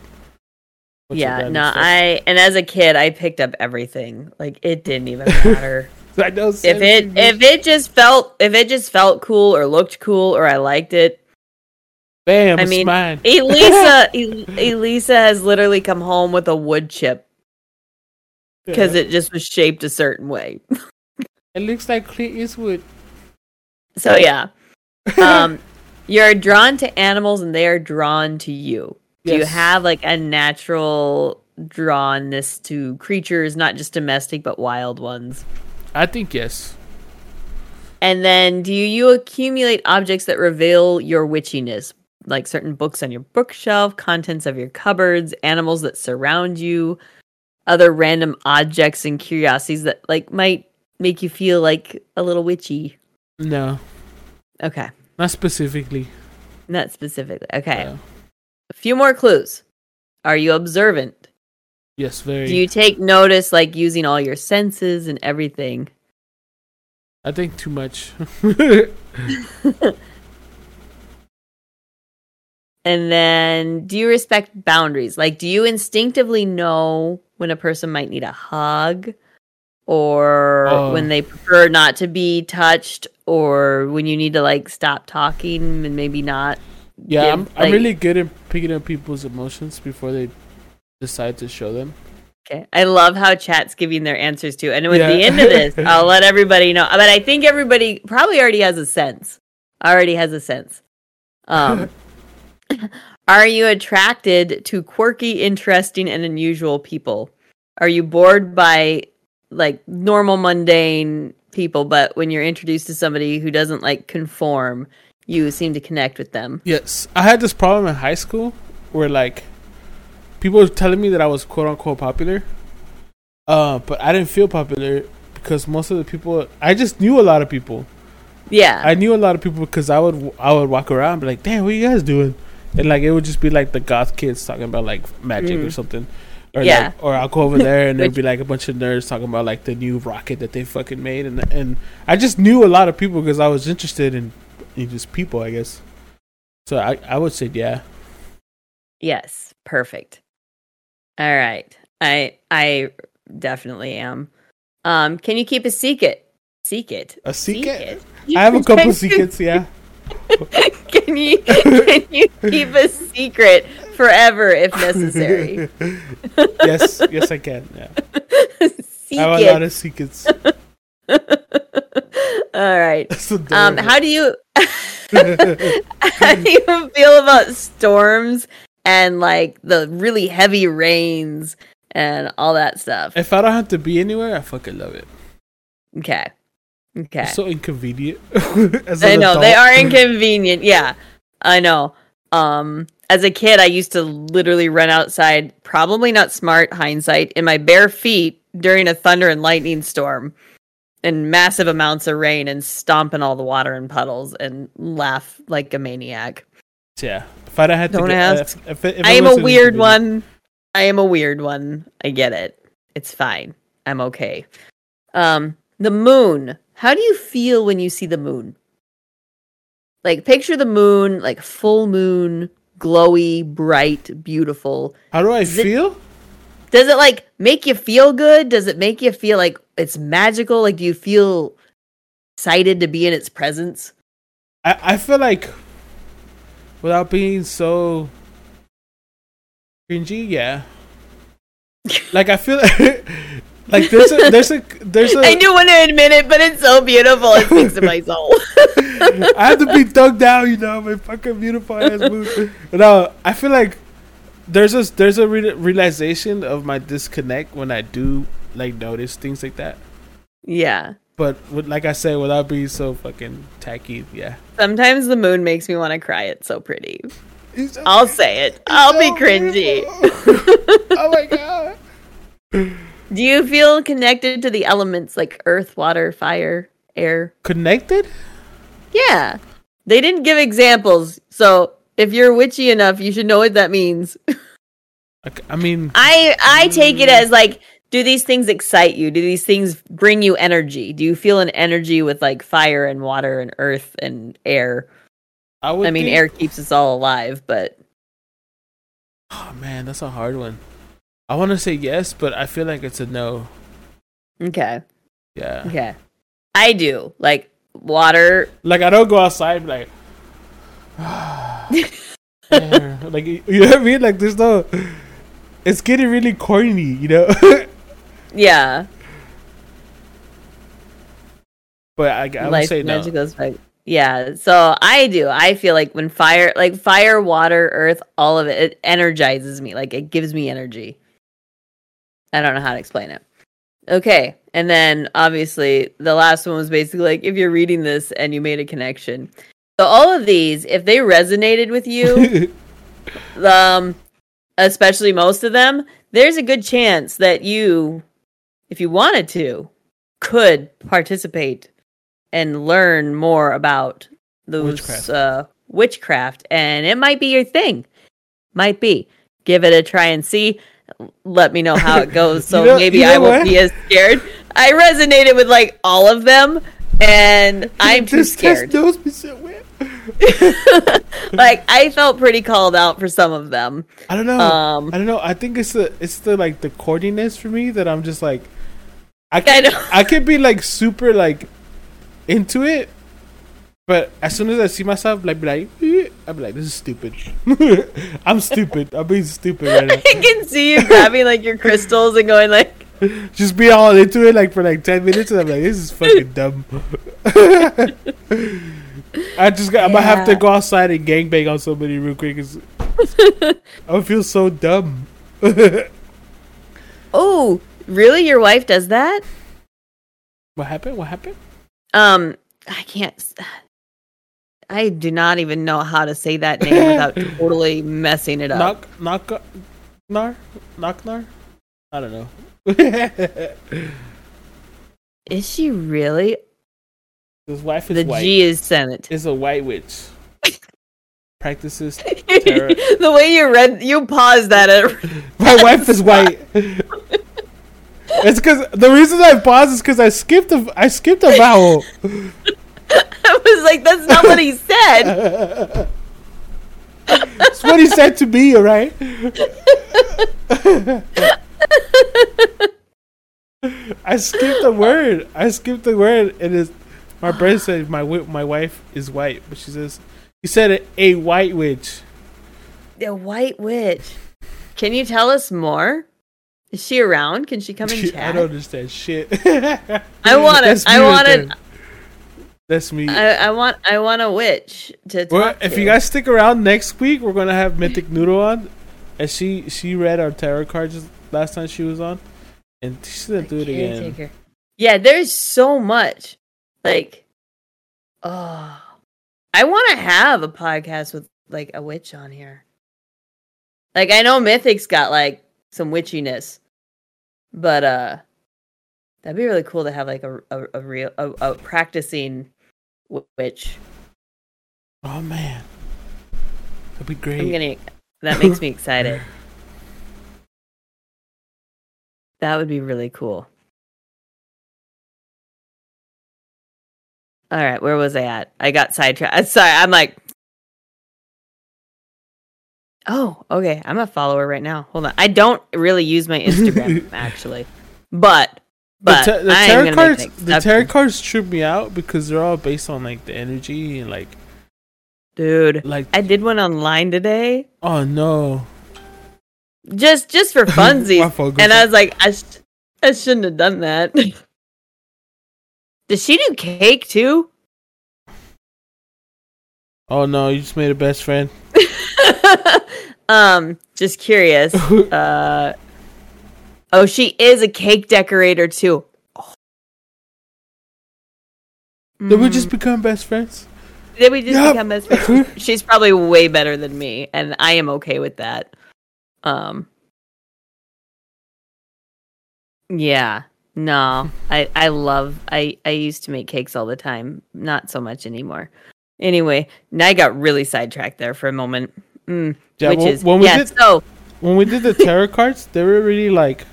Speaker 5: yeah, no,
Speaker 4: stuff.
Speaker 5: I and as a kid, I picked up everything. Like it didn't even matter.
Speaker 4: I know
Speaker 5: if it if it just felt if it just felt cool or looked cool or I liked it.
Speaker 4: bam,
Speaker 5: I
Speaker 4: it's
Speaker 5: mean,
Speaker 4: mine.
Speaker 5: Elisa El- Elisa has literally come home with a wood chip because
Speaker 4: Yeah.
Speaker 5: it just was shaped a certain way.
Speaker 4: it looks like Clint Eastwood.
Speaker 5: So yeah. Um you're drawn to animals and they are drawn to you. Do you have like a natural drawnness to creatures, not just domestic but wild ones?
Speaker 4: I think yes.
Speaker 5: And then do you accumulate objects that reveal your witchiness? Like certain books on your bookshelf, contents of your cupboards, animals that surround you, other random objects and curiosities that like might make you feel like a little witchy.
Speaker 4: No,
Speaker 5: Okay.
Speaker 4: not specifically.
Speaker 5: Not specifically. Okay. A few more clues. Are you observant?
Speaker 4: Yes, very.
Speaker 5: Do you take notice like using all your senses and everything?
Speaker 4: I think too much.
Speaker 5: And then do you respect boundaries? Like do you instinctively know when a person might need a hug or
Speaker 4: Oh.
Speaker 5: when they prefer not to be touched or when you need to like stop talking and maybe not?
Speaker 4: yeah,
Speaker 5: give,
Speaker 4: I'm,
Speaker 5: like-
Speaker 4: I'm really good at picking up people's emotions before they decide to show them.
Speaker 5: Okay. I love how chat's giving their answers too. And with
Speaker 4: Yeah.
Speaker 5: the end of this, I'll let everybody know. But I think everybody probably already has a sense. Already has a sense. Um Are you attracted to quirky, interesting, and unusual people? Are you bored by like normal, mundane people, but when you're introduced to somebody who doesn't like conform, you seem to connect with them?
Speaker 4: Yes, I had this problem in high school where like people were telling me that I was quote unquote popular, uh, but I didn't feel popular because most of the people I just knew a lot of people.
Speaker 5: Yeah.
Speaker 4: I knew a lot of people because I would I would walk around and be like, "Damn, what are you guys doing?" And like it would just be like the goth kids talking about like magic or
Speaker 5: Mhm.
Speaker 4: something. Or
Speaker 5: Yeah.
Speaker 4: like, or I'll go over there and there'd be like a bunch of nerds talking about like the new rocket that they fucking made, and and I just knew a lot of people because I was interested in, in just people, I guess. So I I would say yeah.
Speaker 5: Yes, perfect. All right. I I definitely am. Um can you keep a secret? Secret.
Speaker 4: A secret?
Speaker 5: Secret?
Speaker 4: I have a couple secrets, yeah.
Speaker 5: can you can you keep a secret forever if necessary?
Speaker 4: yes, yes, I can. Yeah, I have a lot of secrets.
Speaker 5: All right. Um how do you how do you feel about storms and like the really heavy rains and all that stuff?
Speaker 4: if I don't have to be anywhere, I fucking love it.
Speaker 5: Okay. Okay.
Speaker 4: So inconvenient. As
Speaker 5: I know they are inconvenient. Yeah, I know. Um, as a kid, I used to literally run outside, probably not smart hindsight, in my bare feet during a thunder and lightning storm, and massive amounts of rain, and stomp in all the water and puddles, and laugh like a maniac.
Speaker 4: Yeah. If I don't have to
Speaker 5: Don't
Speaker 4: get,
Speaker 5: ask.
Speaker 4: If, if, if
Speaker 5: I am a weird one. I am a weird one. I get it. It's fine. I'm okay. Um, the moon. How do you feel when you see the moon? Like picture the moon, like full moon, glowy, bright, beautiful.
Speaker 4: How do I
Speaker 5: it-
Speaker 4: feel?
Speaker 5: Does it like make you feel good? Does it make you feel like it's magical? Like do you feel excited to be in its presence?
Speaker 4: I, I feel like without being so cringy, yeah. like I feel Like there's a there's a there's a
Speaker 5: I do want to admit it, but it's so beautiful. It speaks to my soul.
Speaker 4: I have to be dug down, you know, my fucking beautiful ass boot. No, I feel like there's a there's a re- realization of my disconnect when I do like notice things like that.
Speaker 5: yeah.
Speaker 4: But with, like I said, without being so fucking tacky, yeah.
Speaker 5: Sometimes the moon makes me want to cry. It's so pretty.
Speaker 4: It's so-
Speaker 5: I'll say it. I'll be cringy.
Speaker 4: oh my god.
Speaker 5: Do you feel connected to the elements like earth, water, fire, air?
Speaker 4: Connected?
Speaker 5: Yeah. They didn't give examples, so if you're witchy enough, you should know what that means.
Speaker 4: I mean,
Speaker 5: I I take it mm. as like do these things excite you? Do these things bring you energy? Do you feel an energy with like fire and water and earth and air?
Speaker 4: I would.
Speaker 5: I mean,
Speaker 4: think-
Speaker 5: air keeps us all alive, but
Speaker 4: Oh man, that's a hard one. I want to say yes, but I feel like it's a no.
Speaker 5: okay.
Speaker 4: Yeah.
Speaker 5: Okay. I do. Like water
Speaker 4: Like I don't go outside like. like you know what I mean? Like there's no. It's getting really corny, you know.
Speaker 5: yeah.
Speaker 4: but I, I would
Speaker 5: life
Speaker 4: say no.
Speaker 5: Yeah, so I do. I feel like when fire, like fire, water, earth, all of it, it energizes me. Like it gives me energy. I don't know how to explain it. Okay, and then obviously the last one was basically like if you're reading this and you made a connection. So all of these, if they resonated with you, um, especially most of them, there's a good chance that you, if you wanted to, could participate and learn more about those
Speaker 4: Witchcraft.
Speaker 5: uh, witchcraft, and it might be your thing. Might be. Give it a try and see. Let me know how it goes. So
Speaker 4: You know-
Speaker 5: maybe
Speaker 4: you know
Speaker 5: I won't
Speaker 4: what?
Speaker 5: be as scared. I resonated with like all of them, and I'm too scared.
Speaker 4: knows me so well.
Speaker 5: like I felt pretty called out for some of them.
Speaker 4: I don't know.
Speaker 5: Um,
Speaker 4: I don't know. I think it's the it's the like the corniness for me that I'm just like I
Speaker 5: I
Speaker 4: can
Speaker 5: know.
Speaker 4: I can be like super like into it, but as soon as I see myself like be like I'm like this is stupid. I'm stupid. I'm being stupid right
Speaker 5: I can see you grabbing like your crystals and going like.
Speaker 4: Just be all into it like for like ten minutes, and I'm like this is fucking dumb. I just got, I'm gonna have to go outside and gangbang on somebody real quick. I feel so dumb.
Speaker 5: "Oh, really? Your wife does that?"
Speaker 4: What happened? What happened?
Speaker 5: Um, I can't. I do not even know how to say that name without totally messing it up.
Speaker 4: Knock, knock, nar, knock, nar. I don't know.
Speaker 5: Is she really?
Speaker 4: His wife is
Speaker 5: The
Speaker 4: white.
Speaker 5: G is Senate.
Speaker 4: is a white witch. Practices. Tarot.
Speaker 5: the way you read, you paused that. At,
Speaker 4: My wife is white. it's because the reason I paused is because I skipped a I skipped a vowel.
Speaker 5: I was like, "That's not what he said."
Speaker 4: That's what he said to me. All right. I skipped a word. I skipped a word, and it's my brother said my my wife is white, but she says he said a, a white witch.
Speaker 5: The White Witch. Can you tell us more? Is she around? Can she come and chat?
Speaker 4: I don't understand shit.
Speaker 5: I want it. I want it.
Speaker 4: There. That's me.
Speaker 5: I, I want. I want a witch to talk
Speaker 4: well, if
Speaker 5: to.
Speaker 4: you guys stick around next week, we're gonna have Mythic Noodle on, and she she read our tarot cards last time she was on, and she's gonna do it again.
Speaker 5: Yeah, there's so much. Like, oh, I want to have a podcast with like a witch on here. Like, I know Mythic's got like some witchiness, but uh, that'd be really cool to have like a a, a real a, a practicing w- witch.
Speaker 4: Oh man, that'd be great.
Speaker 5: I'm gonna. That makes me excited. That would be really cool. All right, where was I at? I got sidetracked. Sorry, I'm like, oh, okay. I'm a follower right now. Hold on. I don't really use my Instagram actually, but but
Speaker 4: the, ta- the tarot cards, the tarot cards trip me out because they're all based on like the energy and like
Speaker 5: dude.
Speaker 4: like.
Speaker 5: I did one online today,
Speaker 4: oh no,
Speaker 5: just just for funsies. And I was like, I, sh- I shouldn't have done that. Does she do cake too?
Speaker 4: Oh no, you just made a best friend.
Speaker 5: um, just curious. Uh, oh, she is a cake decorator too.
Speaker 4: Did we just become best friends?
Speaker 5: Did we just
Speaker 4: Yep.
Speaker 5: become best friends? She's probably way better than me, and I am okay with that. Um, yeah, no, I I love I I used to make cakes all the time, not so much anymore. Anyway, now I got really sidetracked there for a moment. Mm,
Speaker 4: Yeah,
Speaker 5: which
Speaker 4: when-
Speaker 5: is
Speaker 4: when we
Speaker 5: yeah.
Speaker 4: did-
Speaker 5: So
Speaker 4: When we did the tarot cards, they were really like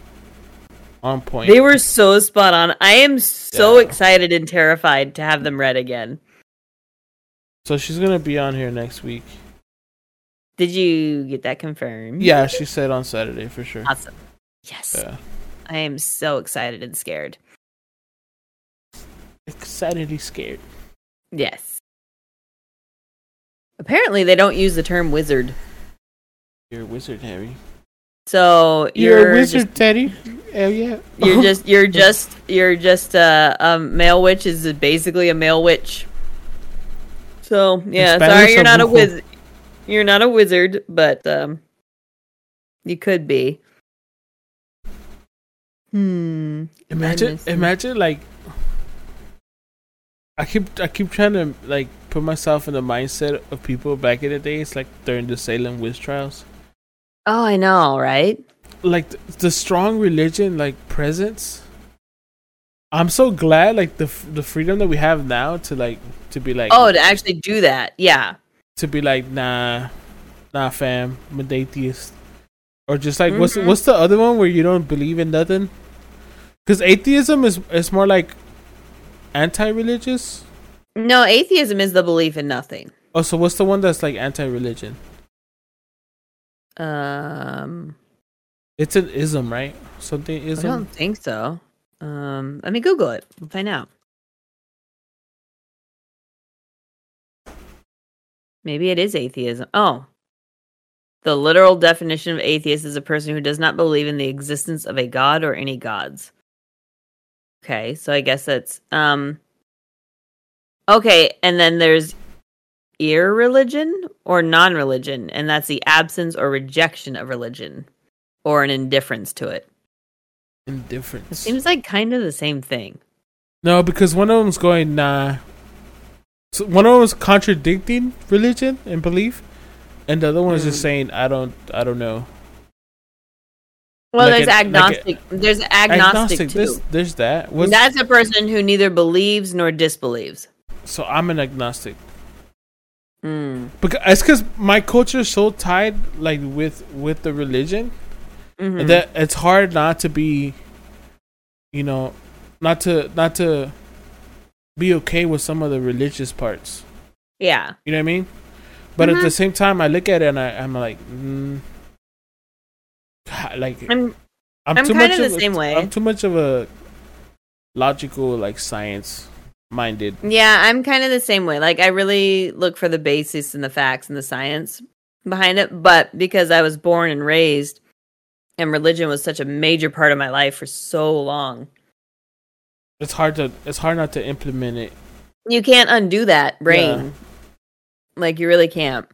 Speaker 4: on point.
Speaker 5: they were so spot on. I am so
Speaker 4: Yeah.
Speaker 5: excited and terrified to have them read again.
Speaker 4: so she's gonna be on here next week.
Speaker 5: Did you get that confirmed?
Speaker 4: Yeah, she said on Saturday for sure.
Speaker 5: Awesome. Yes.
Speaker 4: Yeah.
Speaker 5: I am so excited and scared.
Speaker 4: Excitedly scared.
Speaker 5: Yes. Apparently, they don't use the term wizard.
Speaker 4: You're a wizard, Harry.
Speaker 5: So
Speaker 4: You're,
Speaker 5: you're,
Speaker 4: a wizard,
Speaker 5: Just,
Speaker 4: Teddy. Hell yeah.
Speaker 5: you're just you're just you're just uh, a male witch is basically a male witch. So yeah,
Speaker 4: Spanish
Speaker 5: sorry you're not a wizard. You're not a wizard, but um, you could be. Hmm.
Speaker 4: Imagine, imagine like I keep, I keep trying to like put myself in the mindset of people back in the days, like during the Salem witch trials.
Speaker 5: Oh, I know, right?
Speaker 4: Like the, strong religion, like presence. I'm so glad, like the the freedom that we have now to like to be like
Speaker 5: Oh, to actually do that, yeah.
Speaker 4: to be like nah, nah, fam, I'm an atheist, or just like what's
Speaker 5: Mhm.
Speaker 4: what's the other one where you don't believe in nothing? Because atheism is is more like anti-religious.
Speaker 5: No, atheism is the belief in nothing.
Speaker 4: Oh, so what's the one that's like anti-religion?
Speaker 5: Um,
Speaker 4: It's an ism, right? Something ism.
Speaker 5: I don't think so. Um, let me Google it. We'll find out. Maybe it is atheism. Oh. The literal definition of atheist is a person who does not believe in the existence of a god or any gods. Okay, so I guess that's um Okay, and then there's irreligion or non-religion, and that's the absence or rejection of religion or an indifference to it. It
Speaker 4: Indifference.
Speaker 5: seems like kind of the same thing.
Speaker 4: No, because one of them's going nah. So one of them's contradicting religion and belief, and the other one is just
Speaker 5: Mm.
Speaker 4: saying I don't, I don't know.
Speaker 5: Well,
Speaker 4: Like
Speaker 5: there's
Speaker 4: an- like
Speaker 5: agnostic. there's agnostic, too.
Speaker 4: There's, there's that. What's,
Speaker 5: That's a person who neither believes nor disbelieves.
Speaker 4: so I'm an agnostic.
Speaker 5: Mm.
Speaker 4: Because it's because my culture is so tied like with with the religion
Speaker 5: Mhm.
Speaker 4: that it's hard not to be, you know, not to not to be okay with some of the religious parts.
Speaker 5: yeah.
Speaker 4: You know what I mean? But at
Speaker 5: Mhm.
Speaker 4: the same time, I look at it and I, I'm like, mm, God, like
Speaker 5: I'm
Speaker 4: I'm,
Speaker 5: I'm the
Speaker 4: of a-
Speaker 5: same way.
Speaker 4: I'm too much of a logical, like science minded.
Speaker 5: yeah, I'm kind of the same way. Like I really look for the basis and the facts and the science behind it, but because I was born and raised and religion was such a major part of my life for so long.
Speaker 4: It's hard to it's hard not to implement it.
Speaker 5: You can't undo that brain. Like you really can't.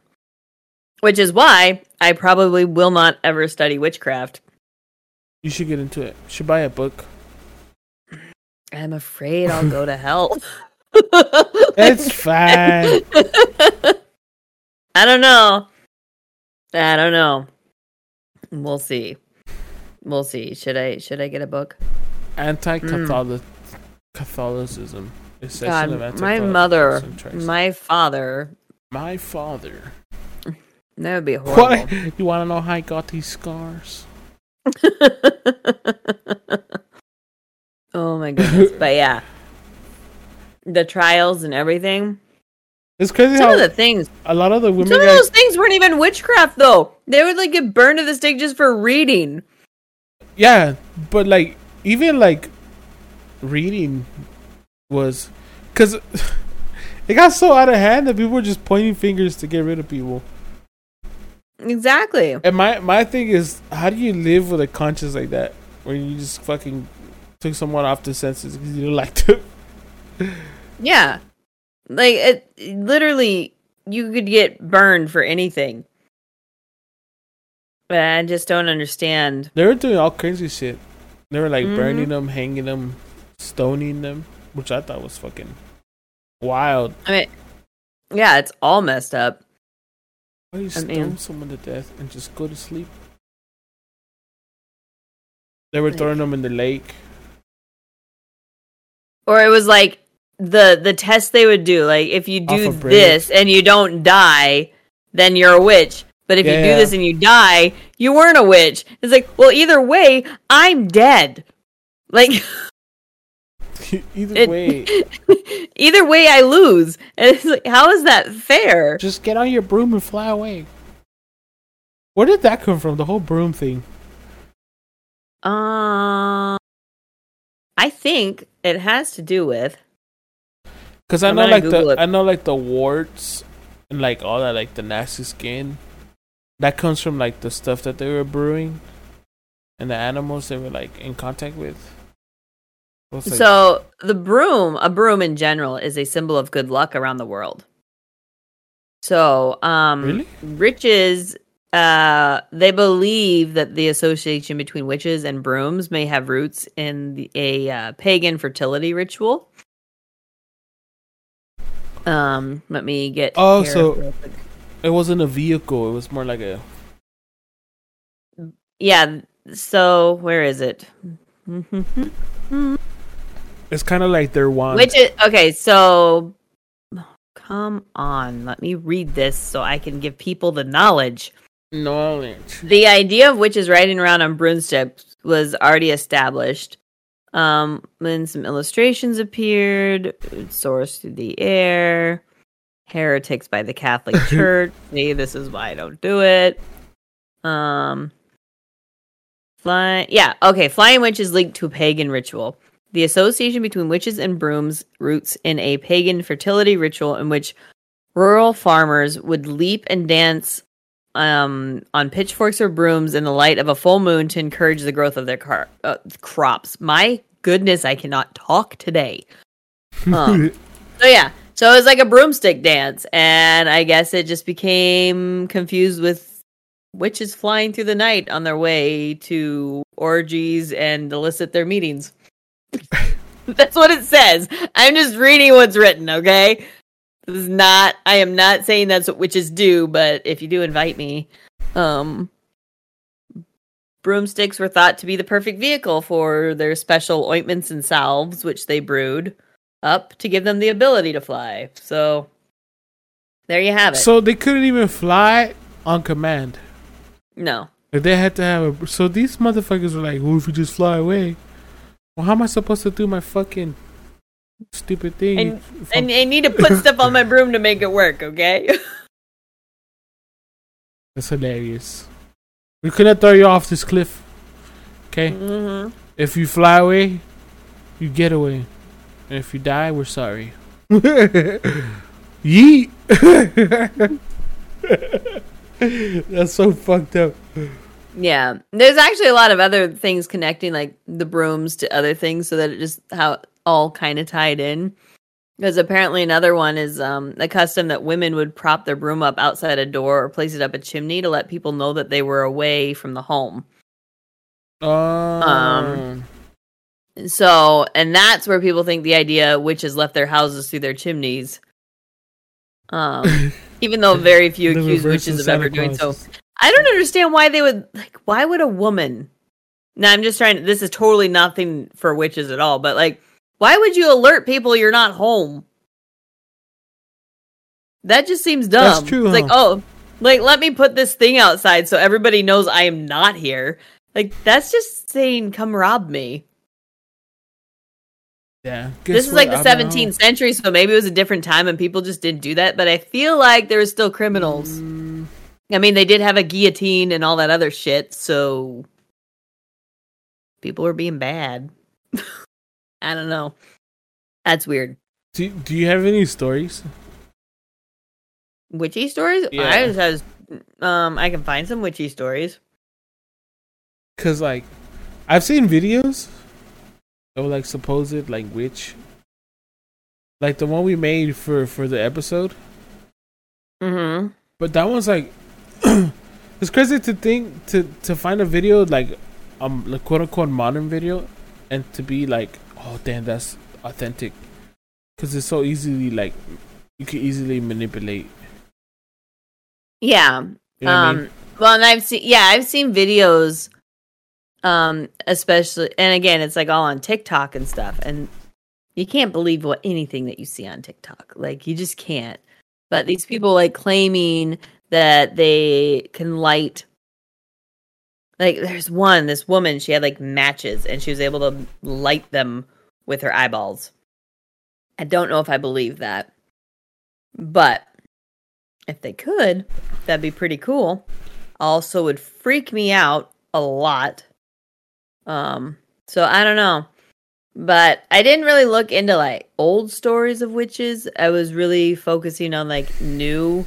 Speaker 5: Which is why I probably will not ever study witchcraft.
Speaker 4: You should get into it. You should buy a book.
Speaker 5: I'm afraid I'll go to hell.
Speaker 4: It's fine.
Speaker 5: I don't know. I don't know. We'll see. We'll see. Should I should I get a book?
Speaker 4: Anti-Catholic hmm. Catholicism.
Speaker 5: God, my mother, my father.
Speaker 4: my father.
Speaker 5: That would be horrible.
Speaker 4: What? You want to know how I got these scars?
Speaker 5: oh my goodness. But yeah. The trials and everything.
Speaker 4: It's crazy
Speaker 5: Some
Speaker 4: how
Speaker 5: of the things
Speaker 4: a lot of the women
Speaker 5: Some of
Speaker 4: guys.
Speaker 5: those things weren't even witchcraft, though. They would like get burned at the stake just for reading.
Speaker 4: Yeah, but like even like reading was because it got so out of hand that people were just pointing fingers to get rid of people.
Speaker 5: Exactly.
Speaker 4: And my my thing is, how do you live with a conscience like that, when you just fucking took someone off the census because you didn't like them.
Speaker 5: Yeah. Like it literally you could get burned for anything. But I just don't understand.
Speaker 4: They were doing all crazy shit. They were like
Speaker 5: Mhm.
Speaker 4: burning them, hanging them, stoning them, which I thought was fucking wild.
Speaker 5: I mean yeah, it's all messed up.
Speaker 4: Why do you
Speaker 5: I
Speaker 4: stone
Speaker 5: mean-
Speaker 4: someone to death and just go to sleep? They were throwing them in the lake.
Speaker 5: Or it was like the the test they would do, like if you do this and you don't die, then you're a witch. But if you
Speaker 4: Yeah.
Speaker 5: do this and you die, you weren't a witch. It's like, well, either way, I'm dead. Like
Speaker 4: Either
Speaker 5: It-
Speaker 4: way,
Speaker 5: either way I lose. And it's like, how is that fair?
Speaker 4: just get on your broom and fly away. Where did that come from? The whole broom thing.
Speaker 5: Um, I think it has to do with
Speaker 4: Cause I know like
Speaker 5: Google
Speaker 4: the
Speaker 5: it.
Speaker 4: I know like the warts and like all that like the nasty skin. That comes from like the stuff that they were brewing, and the animals they were like in contact with. So like-
Speaker 5: so the broom, a broom in general, is a symbol of good luck around the world. So, um,
Speaker 4: Really?
Speaker 5: riches, uh, they believe that the association between witches and brooms may have roots in the, a uh, pagan fertility ritual. Um, let me get.
Speaker 4: Oh, so-. It wasn't a vehicle. It was more like a
Speaker 5: yeah. So where is it?
Speaker 4: It's kind of like their wand.
Speaker 5: Which is okay. So come on, let me read this so I can give people the knowledge.
Speaker 4: knowledge.
Speaker 5: The idea of witches riding around on broomsticks was already established. Um, then some illustrations appeared. it soars through the air. Heretics by the Catholic Church. See, this is why I don't do it. Um, flying. Yeah, okay. Flying witch is linked to a pagan ritual. The association between witches and brooms roots in a pagan fertility ritual in which rural farmers would leap and dance um, on pitchforks or brooms in the light of a full moon to encourage the growth of their car- uh, crops. My goodness, I cannot talk today. Um, so yeah, so it was like a broomstick dance, and I guess it just became confused with witches flying through the night on their way to orgies and illicit their meetings. That's what it says. I'm just reading what's written, okay? This is not I am not saying that's what witches do, but if you do invite me, um broomsticks were thought to be the perfect vehicle for their special ointments and salves which they brewed up to give them the ability to fly. So there you have it.
Speaker 4: so they couldn't even fly on command.
Speaker 5: no.
Speaker 4: Like they had to have a. So these motherfuckers were like, "Well, if you just fly away, well, how am I supposed to do my fucking stupid thing?"
Speaker 5: And-
Speaker 4: if
Speaker 5: I, need to put stuff on my broom to make it work, okay?
Speaker 4: That's hilarious. We couldn't throw you off this cliff. Okay,
Speaker 5: hmm
Speaker 4: if you fly away, you get away, and if you die, we're sorry. Yeet. That's so fucked up.
Speaker 5: Yeah, there's actually a lot of other things connecting like the brooms to other things, so that it just how it all kind of tied in. Because apparently another one is um, the custom that women would prop their broom up outside a door or place it up a chimney to let people know that they were away from the home.
Speaker 4: Um,
Speaker 5: So, and that's where people think the idea witches left their houses through their chimneys. Um, even though very few accused witches
Speaker 4: of
Speaker 5: ever doing so. I don't understand why they would like. Why would a woman? Now I'm just trying. to This is totally nothing for witches at all. But like, why would you alert people you're not home? That just seems dumb.
Speaker 4: That's true,
Speaker 5: It's like, oh, like let me put this thing outside so everybody knows I am not here. Like that's just saying, "Come rob me."
Speaker 4: Yeah.
Speaker 5: this is
Speaker 4: guess
Speaker 5: like the 17th century, so maybe it was a different time and people just didn't do that. But I feel like there were still criminals.
Speaker 4: home.
Speaker 5: I mean, they did have a guillotine and all that other shit, so people were being bad. I don't know. That's weird.
Speaker 4: Do Do you have any stories?
Speaker 5: Witchy stories?
Speaker 4: Yeah.
Speaker 5: I just has um I can find some witchy stories.
Speaker 4: Cause like, I've seen videos of like supposed like witch, like the one we made for for the episode.
Speaker 5: Mm-hmm.
Speaker 4: But that one's like, it's crazy to think to to find a video like um like quote unquote modern video, and to be like, oh damn, that's authentic, because it's so easily like you can easily manipulate.
Speaker 5: Yeah.
Speaker 4: You know what I
Speaker 5: um.
Speaker 4: mean?
Speaker 5: Well, and I've seen. Yeah, I've seen videos. Um. Especially, and again, it's like all on TikTok and stuff, and you can't believe what anything that you see on TikTok. Like you just can't. But these people like claiming that they can light. Like there's one, this woman, she had like matches, and she was able to light them with her eyeballs. I don't know if I believe that. But if they could, that'd be pretty cool. Also would freak me out a lot. Um so I don't know. But I didn't really look into like old stories of witches. I was really focusing on like new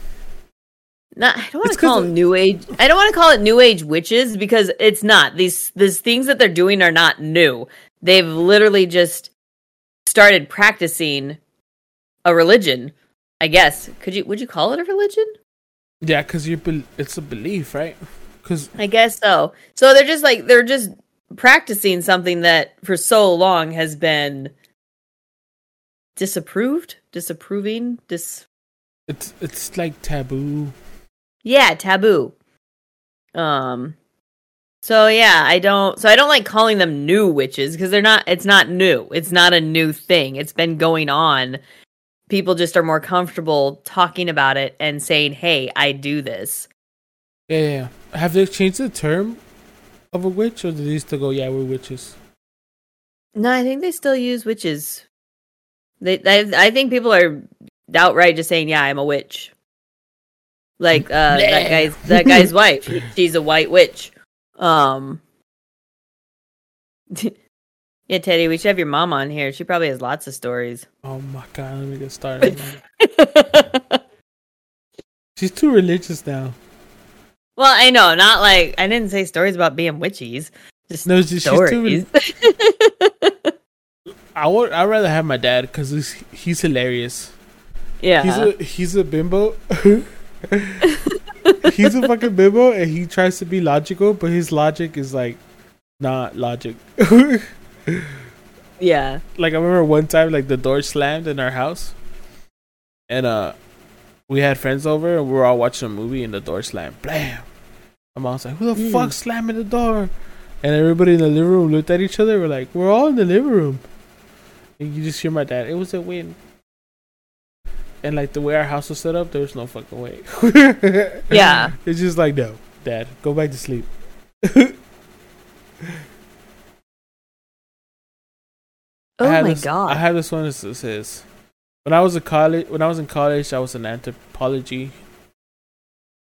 Speaker 5: not I don't want to call them new age. I don't want to call it new age witches because it's not. These these things that they're doing are not new. They've literally just started practicing a religion. I guess. Could you would you call it a religion?
Speaker 4: Yeah, because you bel it's a belief, right? Because
Speaker 5: I guess so. So they're just like they're just practicing something that for so long has been disapproved, disapproving, dis
Speaker 4: it's it's like taboo.
Speaker 5: yeah, taboo. Um so yeah, I don't so I don't like calling them new witches because they're not it's not new. It's not a new thing. It's been going on. People just are more comfortable talking about it and saying, "Hey, I do this."
Speaker 4: Yeah, yeah, yeah. Have they changed the term of a witch, or did they still go, "Yeah, we're witches"?
Speaker 5: No, I think they still use witches. They, I, I think people are outright just saying, "Yeah, I'm a witch." Like uh, that guy's that guy's wife, she's a white witch. Um, yeah, Teddy, we should have your mom on here. She probably has lots of stories.
Speaker 4: Oh my god, let me get started. She's too religious now.
Speaker 5: Well, I know, not like I didn't say stories about being witches. Just
Speaker 4: No, she's, she's too.
Speaker 5: stories.
Speaker 4: I would. I'd rather have my dad because he's, he's hilarious.
Speaker 5: yeah,
Speaker 4: He's a he's a bimbo. he's a fucking bimbo, and he tries to be logical, but his logic is like not logic.
Speaker 5: yeah.
Speaker 4: like I remember one time, like the door slammed in our house, and uh, we had friends over, and we were all watching a movie, and the door slammed. Blam! My mom's like, "Who the
Speaker 5: Mm.
Speaker 4: fuck slamming the door?" And everybody in the living room looked at each other. We're like, "We're all in the living room." And you just hear my dad. It was a win. And like the way our house was set up, there was no fucking way.
Speaker 5: Yeah.
Speaker 4: It's just like, no, dad, go back to sleep.
Speaker 5: Oh my
Speaker 4: this,
Speaker 5: god.
Speaker 4: I had this one that says, when I was a college, when I was in college, I was in anthropology.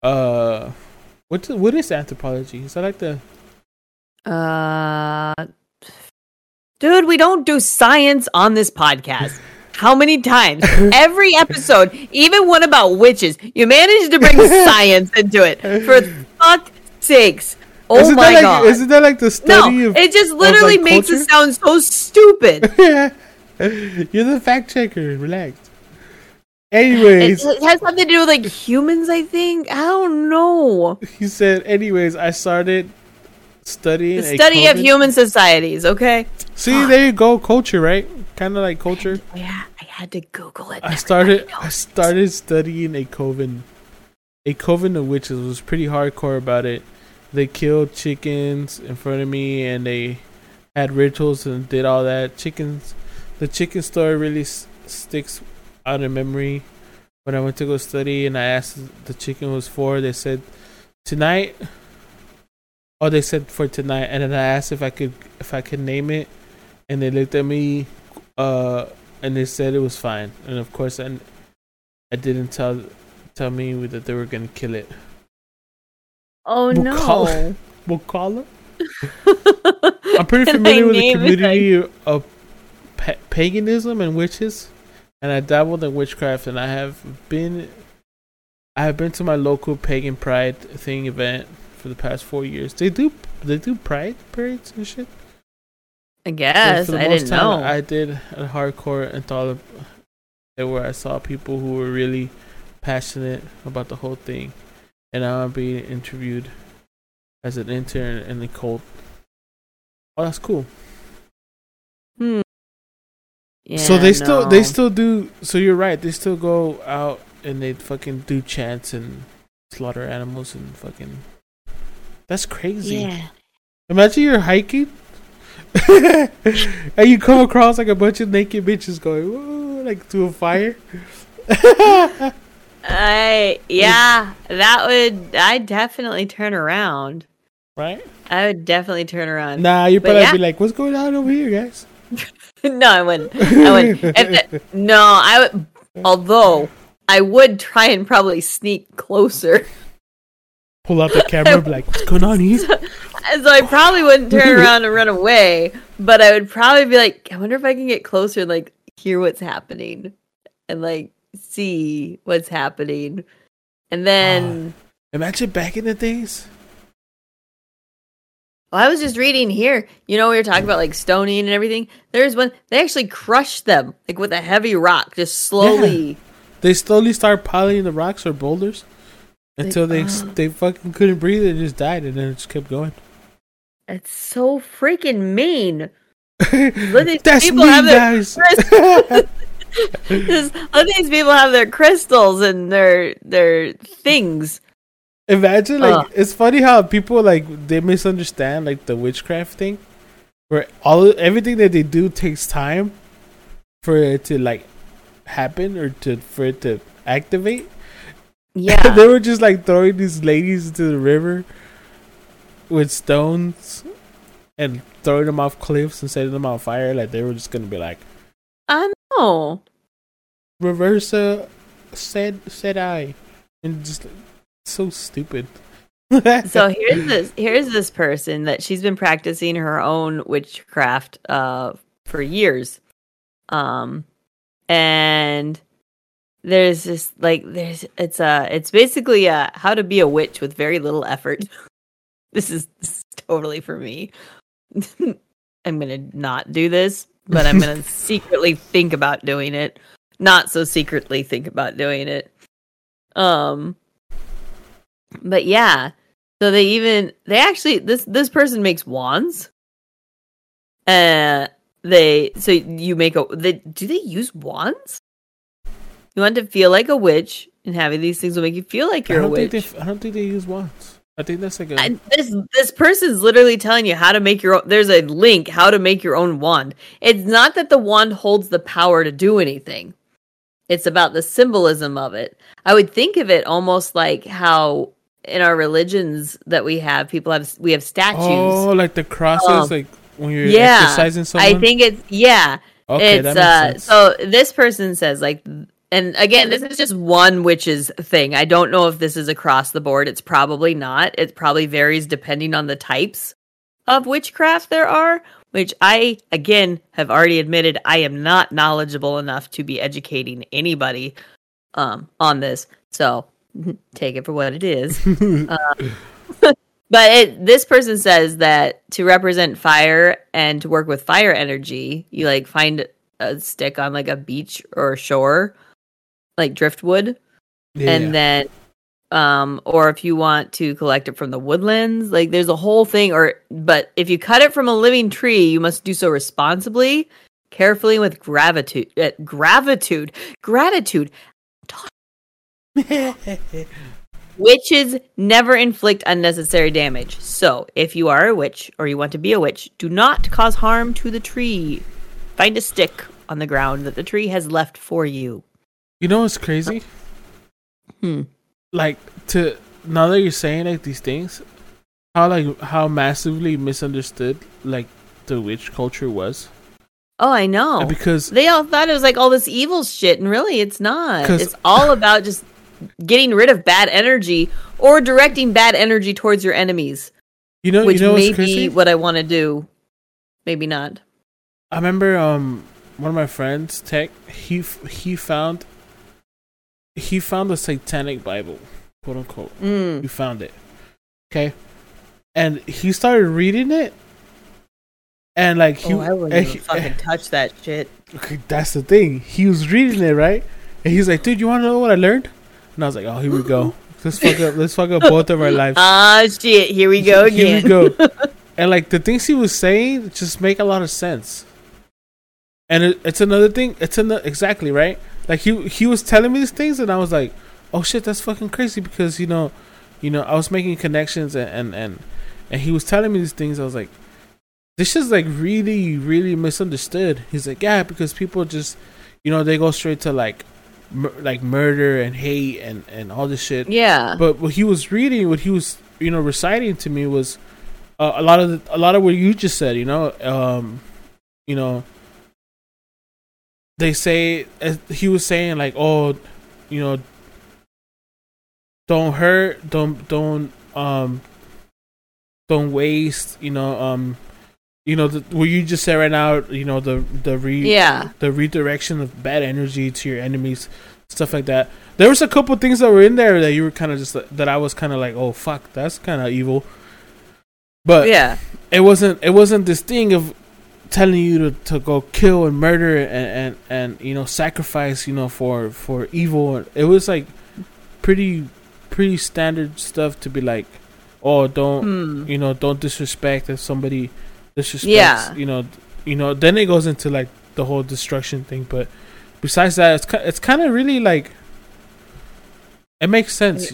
Speaker 4: Uh, what the- what is anthropology? Is that like the
Speaker 5: Uh, dude, we don't do science on this podcast. How many times? Every episode, even one about witches, you managed to bring science into it. For fuck's sakes. Oh
Speaker 4: isn't
Speaker 5: my
Speaker 4: like,
Speaker 5: god.
Speaker 4: Isn't that like the
Speaker 5: no,
Speaker 4: of?
Speaker 5: it just literally
Speaker 4: like,
Speaker 5: makes
Speaker 4: culture?
Speaker 5: it sound so stupid.
Speaker 4: You're the fact checker. Relax. Anyways,
Speaker 5: it has something to do with like humans, I think. I don't know.
Speaker 4: he said. Anyways, I started studying
Speaker 5: The study of human societies, okay?
Speaker 4: See, there you go. Culture, right? Kind of like culture.
Speaker 5: Yeah, I had to Google it.
Speaker 4: I started I started studying a coven. A coven of witches was pretty hardcore about it. They killed chickens in front of me and they had rituals and did all that. Chickens the chicken story really s- sticks out in memory. When I went to go study and I asked the chicken was for, they said tonight. Oh, they said for tonight, and then I asked if I could if I could name it, and they looked at me, uh, and they said it was fine. And of course, I, I didn't tell tell me that they were gonna kill it.
Speaker 5: Oh
Speaker 4: We'll
Speaker 5: no.
Speaker 4: call it- I'm pretty familiar with the community of pa- paganism and witches, and I dabbled in witchcraft. And I have been, I have been to my local pagan pride thing event for the past four years. They do they do pride parades and shit.
Speaker 5: I guess I didn't know.
Speaker 4: I did a hardcore anthology where I saw people who were really passionate about the whole thing, and now I'm being interviewed as an intern in the cult. Oh, that's cool.
Speaker 5: Hmm. Yeah,
Speaker 4: so they still they still do. So you're right. They still go out and they fucking do chants and slaughter animals and fucking. That's crazy.
Speaker 5: Yeah.
Speaker 4: Imagine you're hiking. and you come across like a bunch of naked bitches going "Whoa," like to a fire.
Speaker 5: I yeah, that would I definitely turn around.
Speaker 4: right?
Speaker 5: I would definitely turn around.
Speaker 4: Nah, you
Speaker 5: But
Speaker 4: probably
Speaker 5: yeah.
Speaker 4: be like, "What's going on over here, guys?"
Speaker 5: no, I wouldn't. I wouldn't. If the- no, I would. Although I would try and probably sneak closer,
Speaker 4: Pull out the camera, be like, "What's going on here?"
Speaker 5: so I probably wouldn't turn around and run away. But I would probably be like, I wonder if I can get closer and like hear what's happening, and like see what's happening, and then.
Speaker 4: Ah, imagine back in the days.
Speaker 5: Well, I was just reading here. You know, we were talking about like stoning and everything. There's one they actually crushed them like with a heavy rock, just slowly.
Speaker 4: They slowly start piling the rocks or boulders until they
Speaker 5: oh.
Speaker 4: they uh. fucking couldn't breathe and just died, and then it just kept going.
Speaker 5: It's so freaking mean. Look, these
Speaker 4: That's
Speaker 5: people
Speaker 4: me,
Speaker 5: have their
Speaker 4: guys.
Speaker 5: Look, these people have their crystals and their their things.
Speaker 4: Imagine like
Speaker 5: Ugh.
Speaker 4: it's funny how people like they misunderstand like the witchcraft thing, where all everything that they do takes time for it to like happen or to for it to activate.
Speaker 5: Yeah,
Speaker 4: they were just like throwing these ladies into the river with stones and throwing them off cliffs and setting them on fire. Like they were just gonna be like,
Speaker 5: I know.
Speaker 4: "Reversa said said I," and just so stupid.
Speaker 5: So here's this here's this person that she's been practicing her own witchcraft uh for years. Um and there's this like there's it's a it's basically a how to be a witch with very little effort. this is, this is totally for me. I'm going to not do this, but I'm going to secretly think about doing it. Not so secretly think about doing it. Um but yeah, so they even they actually this this person makes wands. Uh they so you make a they do they use wands? You want to feel like a witch and having these things will make you feel like you're a witch.
Speaker 4: they. I don't think they use wands. I think that's like a.
Speaker 5: I, this this person's literally telling you how to make your own there's a link how to make your own wand. It's not that the wand holds the power to do anything. It's about the symbolism of it. I would think of it almost like how in our religions that we have people have we have statues.
Speaker 4: oh, like the crosses,
Speaker 5: Um,
Speaker 4: like when you're
Speaker 5: yeah,
Speaker 4: exorcising someone.
Speaker 5: I think it's yeah.
Speaker 4: okay,
Speaker 5: it's uh so this person says like and again this is just one witch's thing i don't know if this is across the board it's probably not it probably varies depending on the types of witchcraft there are which i again have already admitted i am not knowledgeable enough to be educating anybody um on this so take it for what it is Uh, but it, this person says that to represent fire and to work with fire energy, you like find a stick on like a beach or shore, like driftwood,
Speaker 4: yeah.
Speaker 5: and then, um, or if you want to collect it from the woodlands, like there's a whole thing. Or but if you cut it from a living tree, you must do so responsibly, carefully, with gratitude, uh, gratitude, gratitude. Witches never inflict unnecessary damage. So, if you are a witch or you want to be a witch, do not cause harm to the tree. Find a stick on the ground that the tree has left for you.
Speaker 4: you know what's crazy?
Speaker 5: Hmm.
Speaker 4: Like to now that you're saying like these things, how like how massively misunderstood like the witch culture was.
Speaker 5: Oh, I know.
Speaker 4: Because
Speaker 5: They all thought it was like all this evil shit, and really it's not. It's all about just getting rid of bad energy or directing bad energy towards your enemies,
Speaker 4: you know
Speaker 5: which
Speaker 4: you know
Speaker 5: may be what I want to do. Maybe not.
Speaker 4: I remember um one of my friends, Tech, he he found he found a satanic Bible, quote unquote.
Speaker 5: Mm.
Speaker 4: He found it. Okay. And he started reading it And like he,
Speaker 5: oh, I wouldn't
Speaker 4: he-
Speaker 5: fucking touch that shit.
Speaker 4: Okay, that's the thing. He was reading it right, and he's like, "Dude, you want to know what I learned?" And I was like, "Oh, here we go. Let's fuck up. Let's fuck up both of our lives."
Speaker 5: Ah, shit. Here we go again.
Speaker 4: Here we go. and like the things he was saying just make a lot of sense. And it, it's another thing. It's another exactly right. Like he he was telling me these things, and I was like, "Oh shit, that's fucking crazy." Because you know, you know, I was making connections, and and and, and he was telling me these things. I was like, "This is like really, really misunderstood." He's like, "Yeah, because people just, you know, they go straight to like, mur- like murder and hate and and all this shit."
Speaker 5: Yeah.
Speaker 4: But what he was reading, what he was, you know, reciting to me was uh, a lot of the, a lot of what you just said. You know, um, you know, they say he was saying like, oh, you know, don't hurt, don't don't um, don't waste. You know, um, you know, the, what you just said right now. You know, the the re
Speaker 5: Yeah.
Speaker 4: the redirection of bad energy to your enemies, stuff like that. There was a couple things that were in there that you were kind of just that I was kind of like, oh fuck, that's kind of evil. But
Speaker 5: yeah.
Speaker 4: it wasn't it wasn't this thing of telling you to, to go kill and murder and, and and you know sacrifice you know for for evil. It was like pretty pretty standard stuff to be like, oh don't
Speaker 5: Hmm.
Speaker 4: you know don't disrespect if somebody disrespects
Speaker 5: Yeah.
Speaker 4: you know you know then it goes into like the whole destruction thing but besides that it's it's kind of really like it makes sense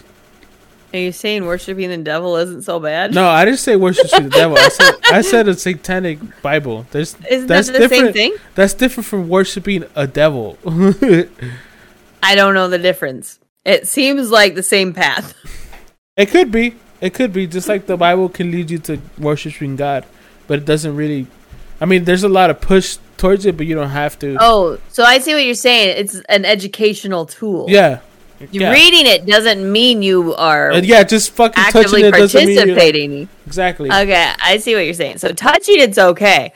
Speaker 5: Are you saying worshiping the devil isn't so bad?
Speaker 4: no i didn't say worshiping the devil i said i said a satanic bible there's
Speaker 5: Isn't
Speaker 4: that's
Speaker 5: that the same thing?
Speaker 4: that's different from worshiping a devil
Speaker 5: I don't know the difference. It seems like the same path.
Speaker 4: it could be it could be just like the bible can lead you to worshiping god but it doesn't really i mean there's a lot of push towards it but you don't have to
Speaker 5: Oh, so I see what you're saying. It's an educational tool.
Speaker 4: yeah yeah.
Speaker 5: Reading it doesn't mean you are
Speaker 4: Uh, yeah, just fucking touching it doesn't mean you're like- exactly.
Speaker 5: Okay, I see what you're saying. So touching it's okay.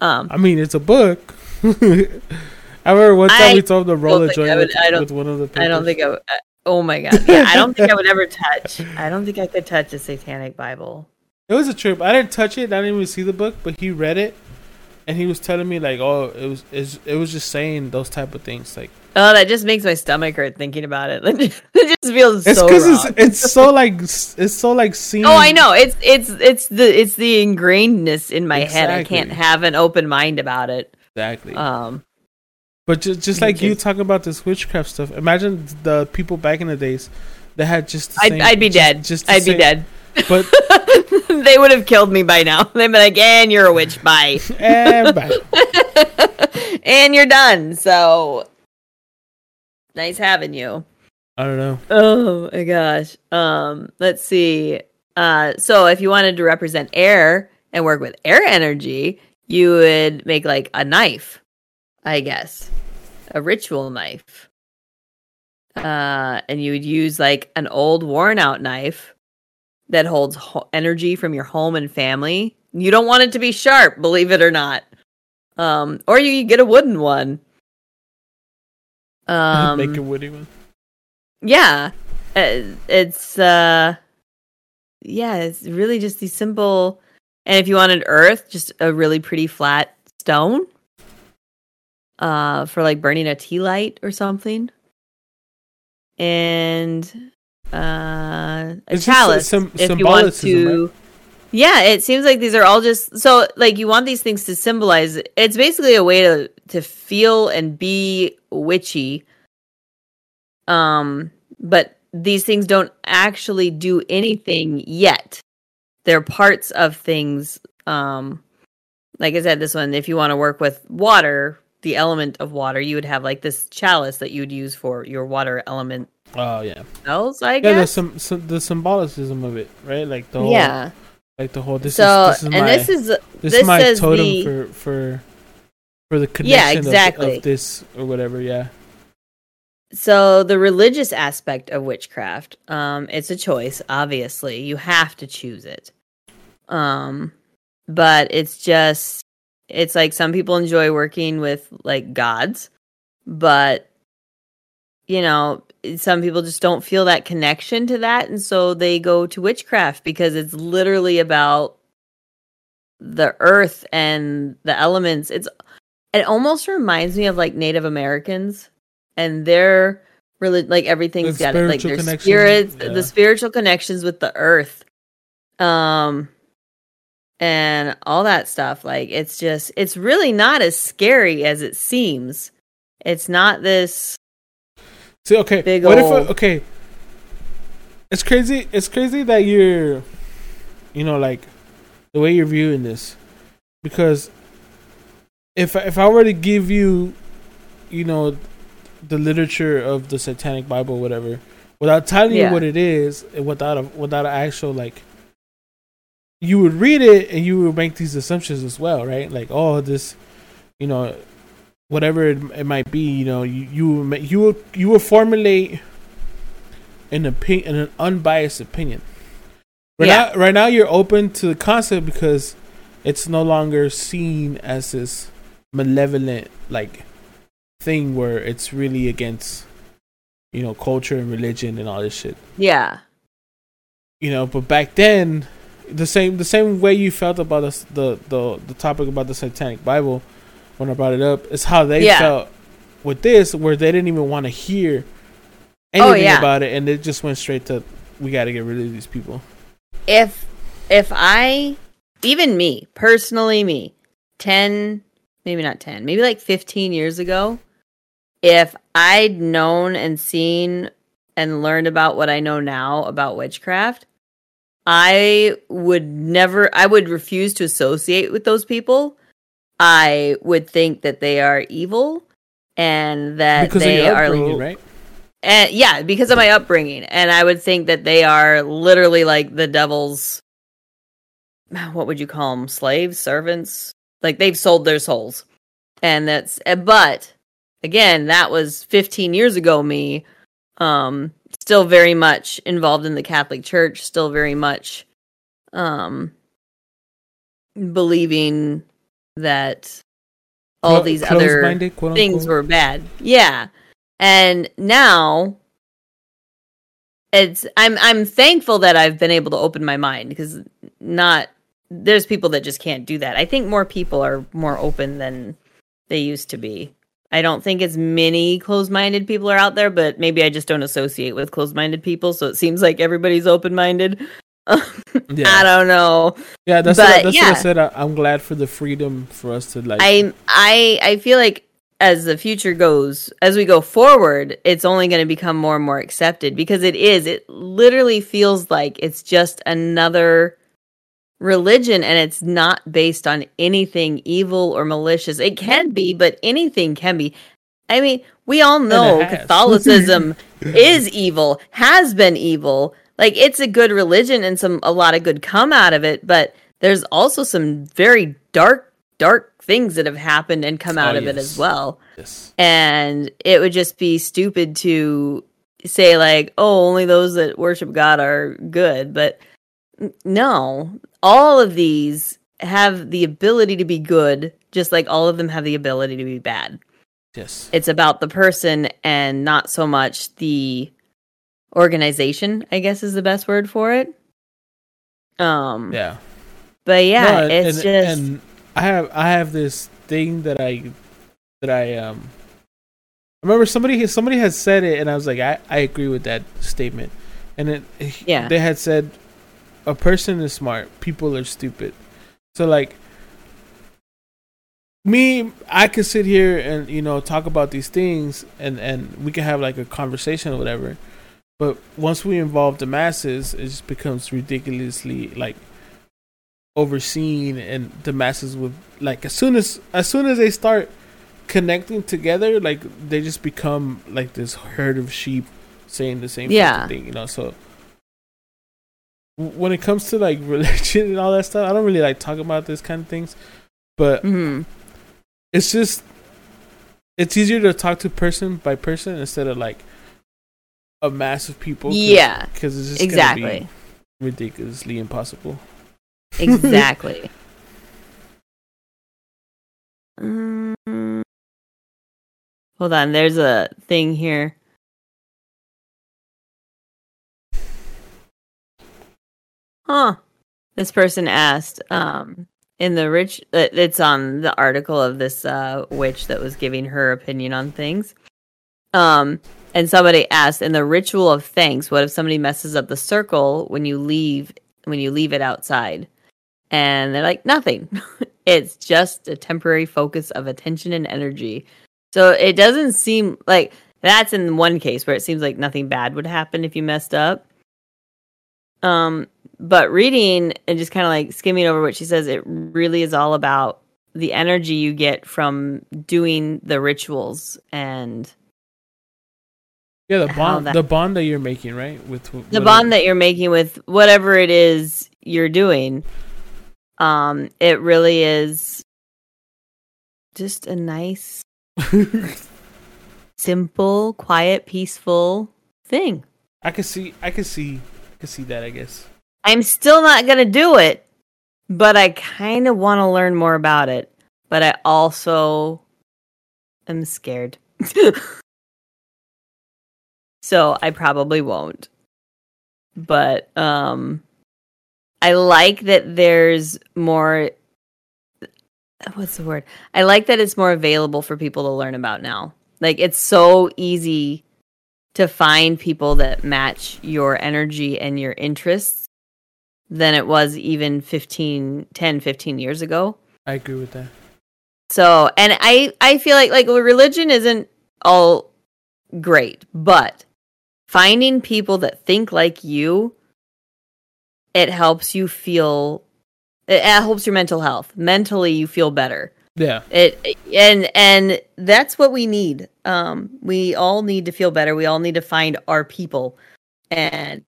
Speaker 5: Um,
Speaker 4: I mean, it's a book. I remember one time
Speaker 5: I
Speaker 4: we told him to roll a joint with,
Speaker 5: I don't-
Speaker 4: with one of the papers.
Speaker 5: I don't think I. would- uh, Oh my god! Yeah, I don't think I would ever touch. I don't think I could touch a satanic Bible.
Speaker 4: It was a trip. I didn't touch it. I didn't even see the book, but he read it, and he was telling me like, oh, it was it was just saying those type of things. Like
Speaker 5: Oh, that just makes my stomach hurt thinking about it. it just feels
Speaker 4: it's
Speaker 5: so
Speaker 4: because it's it's so like it's so like seen.
Speaker 5: Oh, I know. It's it's it's the it's the ingrainedness in my head. I can't have an open mind about it.
Speaker 4: exactly.
Speaker 5: Um,
Speaker 4: But just just like you talking about this witchcraft stuff, imagine the people back in the days that had just. The
Speaker 5: I'd
Speaker 4: same,
Speaker 5: I'd be
Speaker 4: just-
Speaker 5: dead.
Speaker 4: Just
Speaker 5: I'd be dead.
Speaker 4: But
Speaker 5: they would have killed me by now. They'd be like, "And you're a witch. Bye."
Speaker 4: eh, bye.
Speaker 5: and you're done. So nice having you.
Speaker 4: I don't know.
Speaker 5: Oh my gosh. Um, let's see. Uh, so if you wanted to represent air and work with air energy, you would make like a knife, I guess, a ritual knife. Uh, and you would use like an old worn out knife that holds ho- energy from your home and family. You don't want it to be sharp, believe it or not. Um, or you could get a wooden one. Um,
Speaker 4: Make a woody one.
Speaker 5: yeah uh, it's uh yeah it's really just these simple and if you wanted earth just a really pretty flat stone uh for like burning a tea light or something and uh a
Speaker 4: It's
Speaker 5: chalice
Speaker 4: sym-
Speaker 5: if you want to yeah it seems like these are all just so like you want these things to symbolize it's basically a way to to feel and be witchy um but these things don't actually do anything yet. They're parts of things um like i said this one if you want to work with water the element of water you would have like this chalice that you would use for your water element
Speaker 4: Oh yeah.
Speaker 5: spells i
Speaker 4: Yeah, the
Speaker 5: guess
Speaker 4: some, some the symbolicism of it, right? Like the whole,
Speaker 5: yeah
Speaker 4: like the whole. This
Speaker 5: so
Speaker 4: is this is
Speaker 5: and
Speaker 4: my
Speaker 5: this is
Speaker 4: this,
Speaker 5: this
Speaker 4: is my
Speaker 5: says
Speaker 4: totem
Speaker 5: the-
Speaker 4: for for for the connection
Speaker 5: Yeah,
Speaker 4: of-
Speaker 5: exactly.
Speaker 4: of, this or whatever. Yeah.
Speaker 5: so the religious aspect of witchcraft um it's a choice obviously you have to choose it um but it's just it's like some people enjoy working with like gods but you know some people just don't feel that connection to that and so they go to witchcraft because it's literally about the earth and the elements. It's it almost reminds me of like Native Americans and their really like everything's
Speaker 4: The
Speaker 5: got it like their spirits,
Speaker 4: yeah.
Speaker 5: the spiritual connections with the earth, um, and all that stuff. Like it's just it's really not as scary as it seems. It's not this.
Speaker 4: See, okay,
Speaker 5: Big
Speaker 4: what
Speaker 5: ol'
Speaker 4: if okay? It's crazy. It's crazy that you're, you know, like the way you're viewing this, because if if I were to give you, you know, the literature of the Satanic Bible, whatever, without telling
Speaker 5: Yeah.
Speaker 4: you what it is, and without a without an actual like, you would read it and you would make these assumptions as well, right? Like, oh, this, you know, whatever it, it might be, you know, you you will you will you will formulate an opinion, an unbiased opinion. Right
Speaker 5: Yeah.
Speaker 4: now, right now, you're open to the concept because it's no longer seen as this malevolent like thing where it's really against you know culture and religion and all this shit.
Speaker 5: Yeah,
Speaker 4: You know, but back then, the same the same way you felt about the the the, the topic about the Satanic Bible when I brought it up is how they
Speaker 5: Yeah.
Speaker 4: felt with this, where they didn't even want to hear
Speaker 5: Oh,
Speaker 4: anything
Speaker 5: yeah.
Speaker 4: about it, and it just went straight to we got to get rid of these people.
Speaker 5: if if I even me personally me 10 maybe not 10 maybe like 15 years ago if I'd known and seen and learned about what I know now about witchcraft I would never I would refuse to associate with those people I would think that they are evil and that
Speaker 4: because
Speaker 5: they are
Speaker 4: upbringing, right?
Speaker 5: and yeah, because of my upbringing, and I would think that they are literally like the devil's. What would you call them? Slaves, servants? Like they've sold their souls, and that's. eh, But again, that was 15 years ago. Me, um, still very much involved in the Catholic Church, still very much, um, believing that all these other things were bad. Yeah. And now it's I'm I'm thankful that I've been able to open my mind because not there's people that just can't do that. I think more people are more open than they used to be. I don't think as many closed-minded people are out there, but maybe I just don't associate with closed-minded people, so it seems like everybody's open-minded.
Speaker 4: Yeah.
Speaker 5: I don't know.
Speaker 4: Yeah, that's
Speaker 5: But,
Speaker 4: what, that's
Speaker 5: yeah.
Speaker 4: what I said. I, I'm glad for the freedom for us to like.
Speaker 5: I I I feel like as the future goes, as we go forward, it's only going to become more and more accepted because it is. It literally feels like it's just another religion and it's not based on anything evil or malicious. It can be, but anything can be. I mean, we all know. Catholicism is evil, has been evil. Like it's a good religion and some a lot of good come out of it, but there's also some very dark dark things that have happened and come out
Speaker 4: Oh,
Speaker 5: of it as well.
Speaker 4: yes.
Speaker 5: And it would just be stupid to say like, "Oh, only those that worship God are good." But no, all of these have the ability to be good, just like all of them have the ability to be bad
Speaker 4: Yes.
Speaker 5: it's about the person and not so much the organization i guess is the best word for it um
Speaker 4: Yeah.
Speaker 5: but yeah
Speaker 4: No,
Speaker 5: it's
Speaker 4: and,
Speaker 5: just
Speaker 4: and I have I have this thing that I that I um I remember somebody somebody had said it and I was like I I agree with that statement and it
Speaker 5: Yeah.
Speaker 4: they had said a person is smart people are stupid. So like me I could sit here and you know talk about these things and and we can have like a conversation or whatever. But once we involve the masses it just becomes ridiculously like overseen and the masses would like as soon as as soon as they start connecting together like they just become like this herd of sheep saying the same
Speaker 5: Yeah.
Speaker 4: thing you know? So when it comes to like religion and all that stuff i don't really like talk about this kind of things but
Speaker 5: mhm.
Speaker 4: it's just it's easier to talk to person by person instead of like a mass of people
Speaker 5: Yeah,
Speaker 4: because it's just
Speaker 5: exactly
Speaker 4: be ridiculously impossible.
Speaker 5: Exactly. Mm. hold on there's a thing here huh. This person asked um in the rich uh, it's on the article of this uh witch that was giving her opinion on things. Um and somebody asked in the ritual of thanks what if somebody messes up the circle when you leave when you leave it outside? And they're like nothing. It's just a temporary focus of attention and energy. So it doesn't seem like that's in one case where it seems like nothing bad would happen if you messed up. Um but reading and just kind of like skimming over what she says, it really is all about the energy you get from doing the rituals and
Speaker 4: Yeah, the bond,
Speaker 5: that-
Speaker 4: the bond that you're making, right? With wh-
Speaker 5: the bond that you're making with whatever it is you're doing. Um, it really is just a nice, simple, quiet, peaceful thing.
Speaker 4: I could see, I could see, I could see that. I guess.
Speaker 5: I'm still not going to do it, but I kind of want to learn more about it. But I also am scared. so I probably won't. But um I like that there's more what's the word? I like that it's more available for people to learn about now. Like it's so easy to find people that match your energy and your interests than it was even 15 10 15 years ago.
Speaker 4: I agree with that.
Speaker 5: so and i i feel like like religion isn't all great but finding people that think like you it helps you feel it, it helps your mental health. Mentally you feel better.
Speaker 4: Yeah,
Speaker 5: it and and that's what we need. Um we all need to feel better. We all need to find our people. And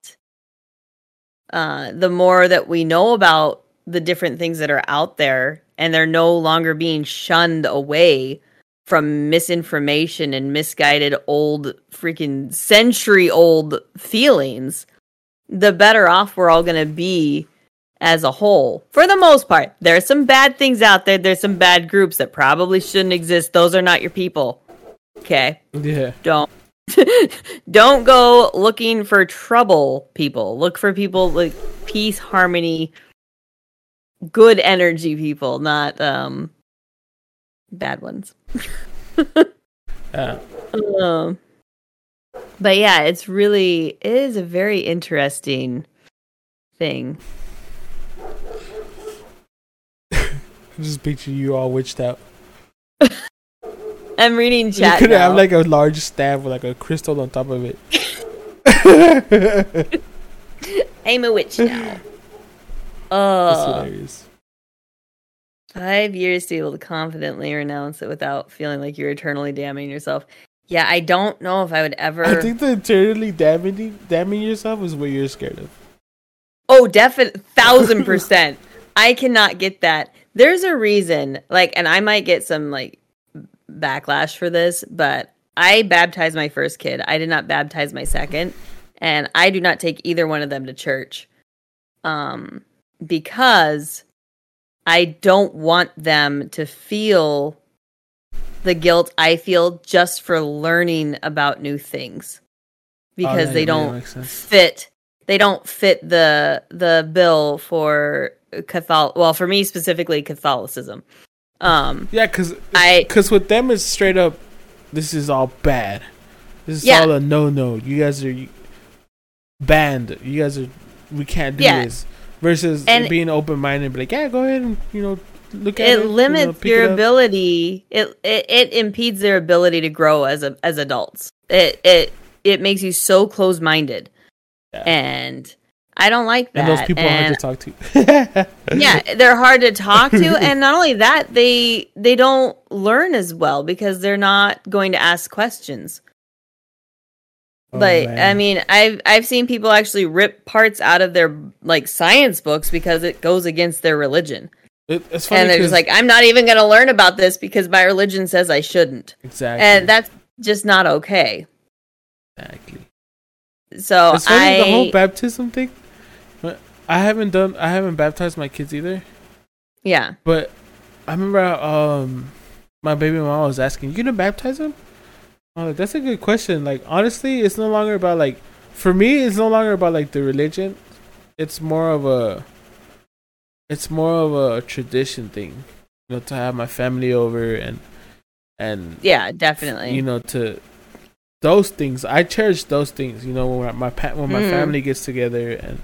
Speaker 5: uh the more that we know about the different things that are out there and they're no longer being shunned away from misinformation and misguided old freaking century old feelings the better off we're all going to be as a whole. For the most part, there's some bad things out there. There's some bad groups that probably shouldn't exist. Those are not your people. Okay,
Speaker 4: yeah.
Speaker 5: don't don't go looking for trouble. People look for people like peace, harmony, good energy people, not um bad ones.
Speaker 4: Uh,
Speaker 5: Um, but yeah, it's really it is a very interesting thing.
Speaker 4: I just picture you all witched out.
Speaker 5: I'm reading chat.
Speaker 4: You could have like a large staff with like a crystal on top of it.
Speaker 5: I'm a witch now.
Speaker 4: That's
Speaker 5: Oh,
Speaker 4: hilarious.
Speaker 5: five years to be able to confidently renounce it without feeling like you're eternally damning yourself. Yeah, I don't know if I would ever.
Speaker 4: I think the eternally damaging, damning yourself is what you're scared of.
Speaker 5: Oh, definitely, thousand percent. I cannot get that. There's a reason, like, and I might get some like backlash for this, but I baptized my first kid. I did not baptize my second, and I do not take either one of them to church, um, because I don't want them to feel the guilt I feel just for learning about new things because
Speaker 4: Oh,
Speaker 5: they don't fit they don't fit the the bill for Catholic well for me specifically Catholicism. Um
Speaker 4: Yeah, cause,
Speaker 5: I-
Speaker 4: cause with them it's straight up. This is all bad. This is
Speaker 5: Yeah.
Speaker 4: all a no no. You guys are banned. You guys are. We can't do
Speaker 5: Yeah.
Speaker 4: this. Versus
Speaker 5: And-
Speaker 4: being open minded, be like, yeah, go ahead and you know look at it.
Speaker 5: it
Speaker 4: you know,
Speaker 5: limits your
Speaker 4: it
Speaker 5: ability it, it it impedes their ability to grow as a as adults. It it it makes you so close minded.
Speaker 4: Yeah.
Speaker 5: And I don't like that.
Speaker 4: And those people are hard to talk to.
Speaker 5: yeah, they're hard to talk to, and not only that, they they don't learn as well because they're not going to ask questions.
Speaker 4: Oh,
Speaker 5: like, I mean, I've I've seen people actually rip parts out of their like science books because it goes against their religion,
Speaker 4: It- it's funny
Speaker 5: and they're just like, I'm not even going to learn about this because my religion says I shouldn't,
Speaker 4: exactly,
Speaker 5: and that's just not okay.
Speaker 4: exactly.
Speaker 5: So
Speaker 4: It's funny
Speaker 5: I
Speaker 4: the whole baptism thing. I haven't done. I haven't baptized my kids either.
Speaker 5: yeah
Speaker 4: But I remember um my baby mama was asking, "You gonna baptize him?" I like, "That's a good question." Like honestly, it's no longer about like for me, it's no longer about like the religion. It's more of a it's more of a tradition thing, you know, to have my family over and and
Speaker 5: Yeah, definitely.
Speaker 4: you know to those things. I cherish those things. You know, when my when my
Speaker 5: Mhm.
Speaker 4: family gets together and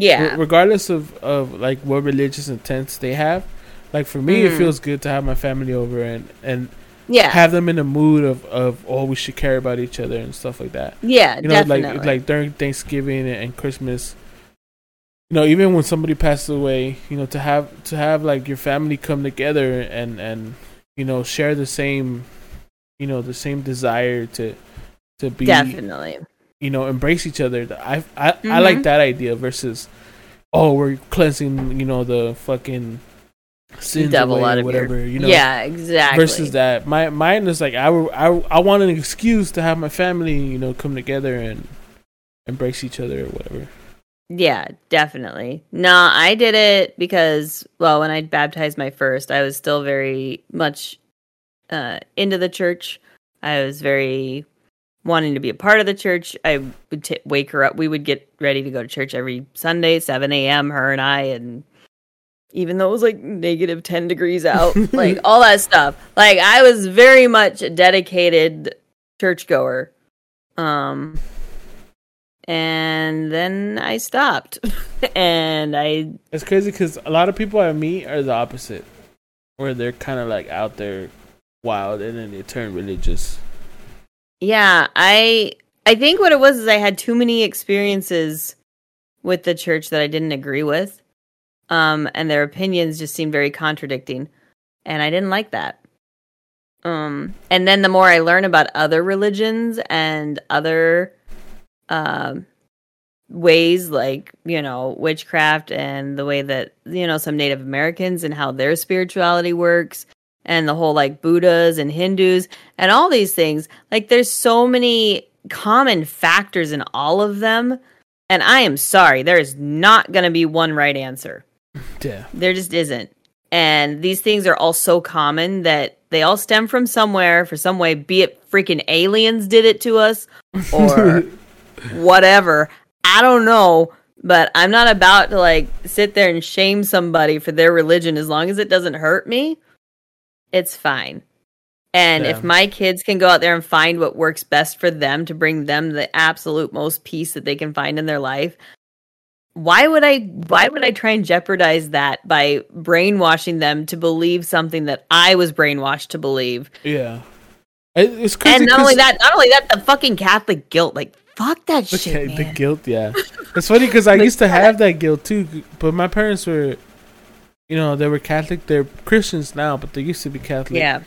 Speaker 5: yeah.
Speaker 4: re- regardless of of like what religious intents they have. Like for me, it
Speaker 5: Mhm.
Speaker 4: feels good to have my family over and and
Speaker 5: yeah.
Speaker 4: have them in a mood of of oh we should care about each other and stuff like that.
Speaker 5: yeah,
Speaker 4: You know,
Speaker 5: definitely.
Speaker 4: like like during Thanksgiving and, and Christmas. You know, even when somebody passes away, you know, to have to have like your family come together and and you know share the same, you know, the same desire to to be
Speaker 5: definitely.
Speaker 4: You know embrace each other. I I I like that idea versus oh we're cleansing you know the fucking sins
Speaker 5: Devil
Speaker 4: away
Speaker 5: out of
Speaker 4: whatever
Speaker 5: your
Speaker 4: you know
Speaker 5: yeah, exactly.
Speaker 4: versus that my mine is like I I I want an excuse to have my family you know come together and embrace each other or whatever.
Speaker 5: Yeah, definitely. No, I did it because, well, when I baptized my first, I was still very much uh, into the church. I was very wanting to be a part of the church. I would t- wake her up. We would get ready to go to church every Sunday, 7 a.m., her and I. And even though it was like negative 10 degrees out, like all that stuff, like I was very much a dedicated churchgoer. Um, and then I stopped, and I
Speaker 4: It's crazy because a lot of people I meet are the opposite, where they're kind of like out there wild and then they turn religious.
Speaker 5: Yeah I I think what it was is I had too many experiences with the church that I didn't agree with, um, and their opinions just seemed very contradicting, and I didn't like that. Um, and then the more I learn about other religions and other um ways like you know witchcraft and the way that you know some native americans and how their spirituality works and the whole like buddhas and hindus and all these things like there's so many common factors in all of them and i am sorry there is not going to be one right answer
Speaker 4: Yeah.
Speaker 5: there just isn't. And these things are all so common that they all stem from somewhere for some way, be it freaking aliens did it to us or whatever. I don't know, but I'm not about to like sit there and shame somebody for their religion as long as it doesn't hurt me. It's fine. And
Speaker 4: Yeah.
Speaker 5: if my kids can go out there and find what works best for them to bring them the absolute most peace that they can find in their life, why would I why would I try and jeopardize that by brainwashing them to believe something that I was brainwashed to believe?
Speaker 4: Yeah. It's crazy.
Speaker 5: And not only that, not only that, the fucking Catholic guilt, like fuck that shit,
Speaker 4: the guilt, yeah. It's funny because I used to have that guilt too, but my parents were, you know, they were Catholic. They're Christians now, but they used to be Catholic.
Speaker 5: Yeah,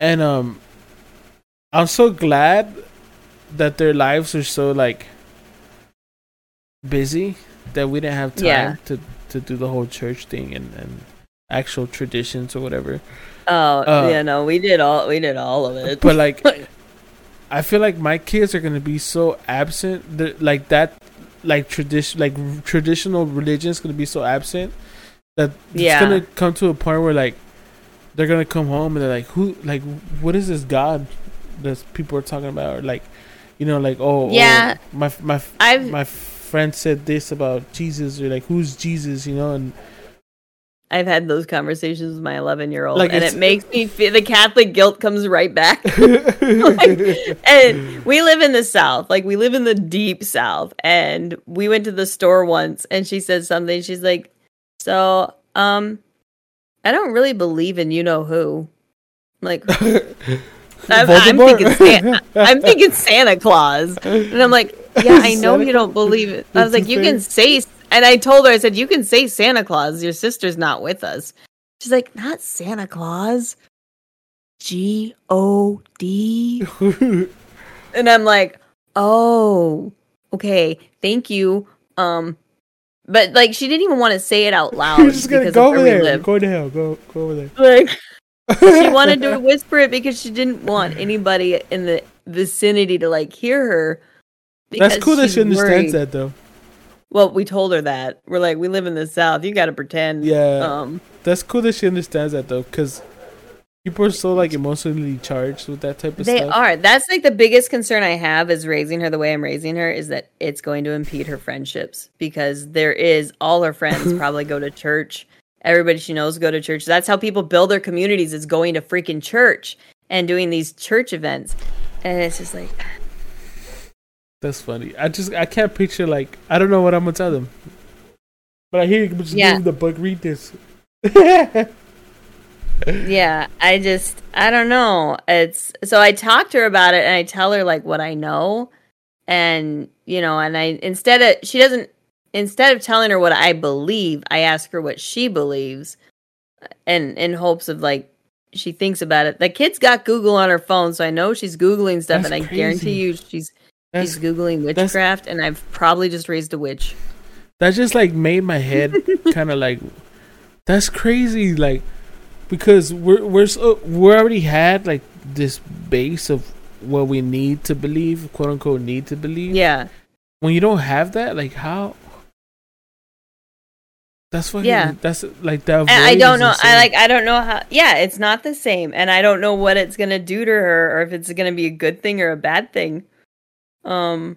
Speaker 4: And um, I'm so glad that their lives are so like busy that we didn't have time
Speaker 5: Yeah.
Speaker 4: to to do the whole church thing and and actual traditions or whatever.
Speaker 5: oh
Speaker 4: Uh,
Speaker 5: yeah, no, we did all we did all of it.
Speaker 4: But like, I feel like my kids are gonna be so absent. that like that, like tradition, like traditional religion is gonna be so absent that
Speaker 5: Yeah.
Speaker 4: it's gonna come to a point where like they're gonna come home and they're like, who, like, what is this God that people are talking about? Or like, you know, like, oh, oh,
Speaker 5: Yeah.
Speaker 4: my my
Speaker 5: I've
Speaker 4: my friend said this about Jesus, or like, who's Jesus? You know, and
Speaker 5: I've had those conversations with my 11 year old,
Speaker 4: Like,
Speaker 5: and it makes me feel the Catholic guilt comes right back. and we live in the South, like we live in the deep South. And we went to the store once, and she said something. She's like, "So, um, I don't really believe in you know who." Like, I'm, I'm thinking Santa, I'm thinking Santa Claus, and I'm like, yeah, I know
Speaker 4: Santa
Speaker 5: you don't believe it. I was like, you can say, and I told her, I said, you can say Santa Claus. Your sister's not with us. She's like, not Santa Claus. G O D. And I'm like, oh, okay, thank you. Um, but like, she didn't even want to say it out loud
Speaker 4: You're just gonna go over there. Go to hell. Go go over there.
Speaker 5: Like, she wanted to whisper it because she didn't want anybody in the vicinity to like hear her.
Speaker 4: That's cool that she understands
Speaker 5: worried.
Speaker 4: that though.
Speaker 5: Well, we told her that we're like, we live in the South. You got to pretend.
Speaker 4: Yeah.
Speaker 5: Um.
Speaker 4: That's cool that she understands that though, because people are so like emotionally charged with that type of
Speaker 5: They
Speaker 4: stuff.
Speaker 5: They are. That's like the biggest concern I have is raising her the way I'm raising her is that it's going to impede her friendships because there is all her friends probably go to church everybody she knows go to church. That's how people build their communities is going to freaking church and doing these church events. And it's just like
Speaker 4: That's funny. I just I can't picture like I don't know what I'm gonna tell them. But I hear you just
Speaker 5: Yeah.
Speaker 4: the book. Read this.
Speaker 5: yeah, I just I don't know. It's so I talk to her about it and I tell her like what I know and you know, and I instead of she doesn't instead of telling her what I believe, I ask her what she believes and in hopes of like she thinks about it. The kid's got Google on her phone, so I know she's googling stuff
Speaker 4: That's
Speaker 5: and I
Speaker 4: crazy.
Speaker 5: guarantee you she's
Speaker 4: That's
Speaker 5: she's googling witchcraft and I've probably just raised a witch.
Speaker 4: that just like made my head kind of like that's crazy like because we're we're so we already had like this base of what we need to believe quote unquote need to believe
Speaker 5: Yeah.
Speaker 4: when you don't have that like how that's fucking
Speaker 5: Yeah.
Speaker 4: that's like that
Speaker 5: I don't know. I like. I don't know how. Yeah, it's not the same, and I don't know what it's gonna do to her, or if it's gonna be a good thing or a bad thing. Um,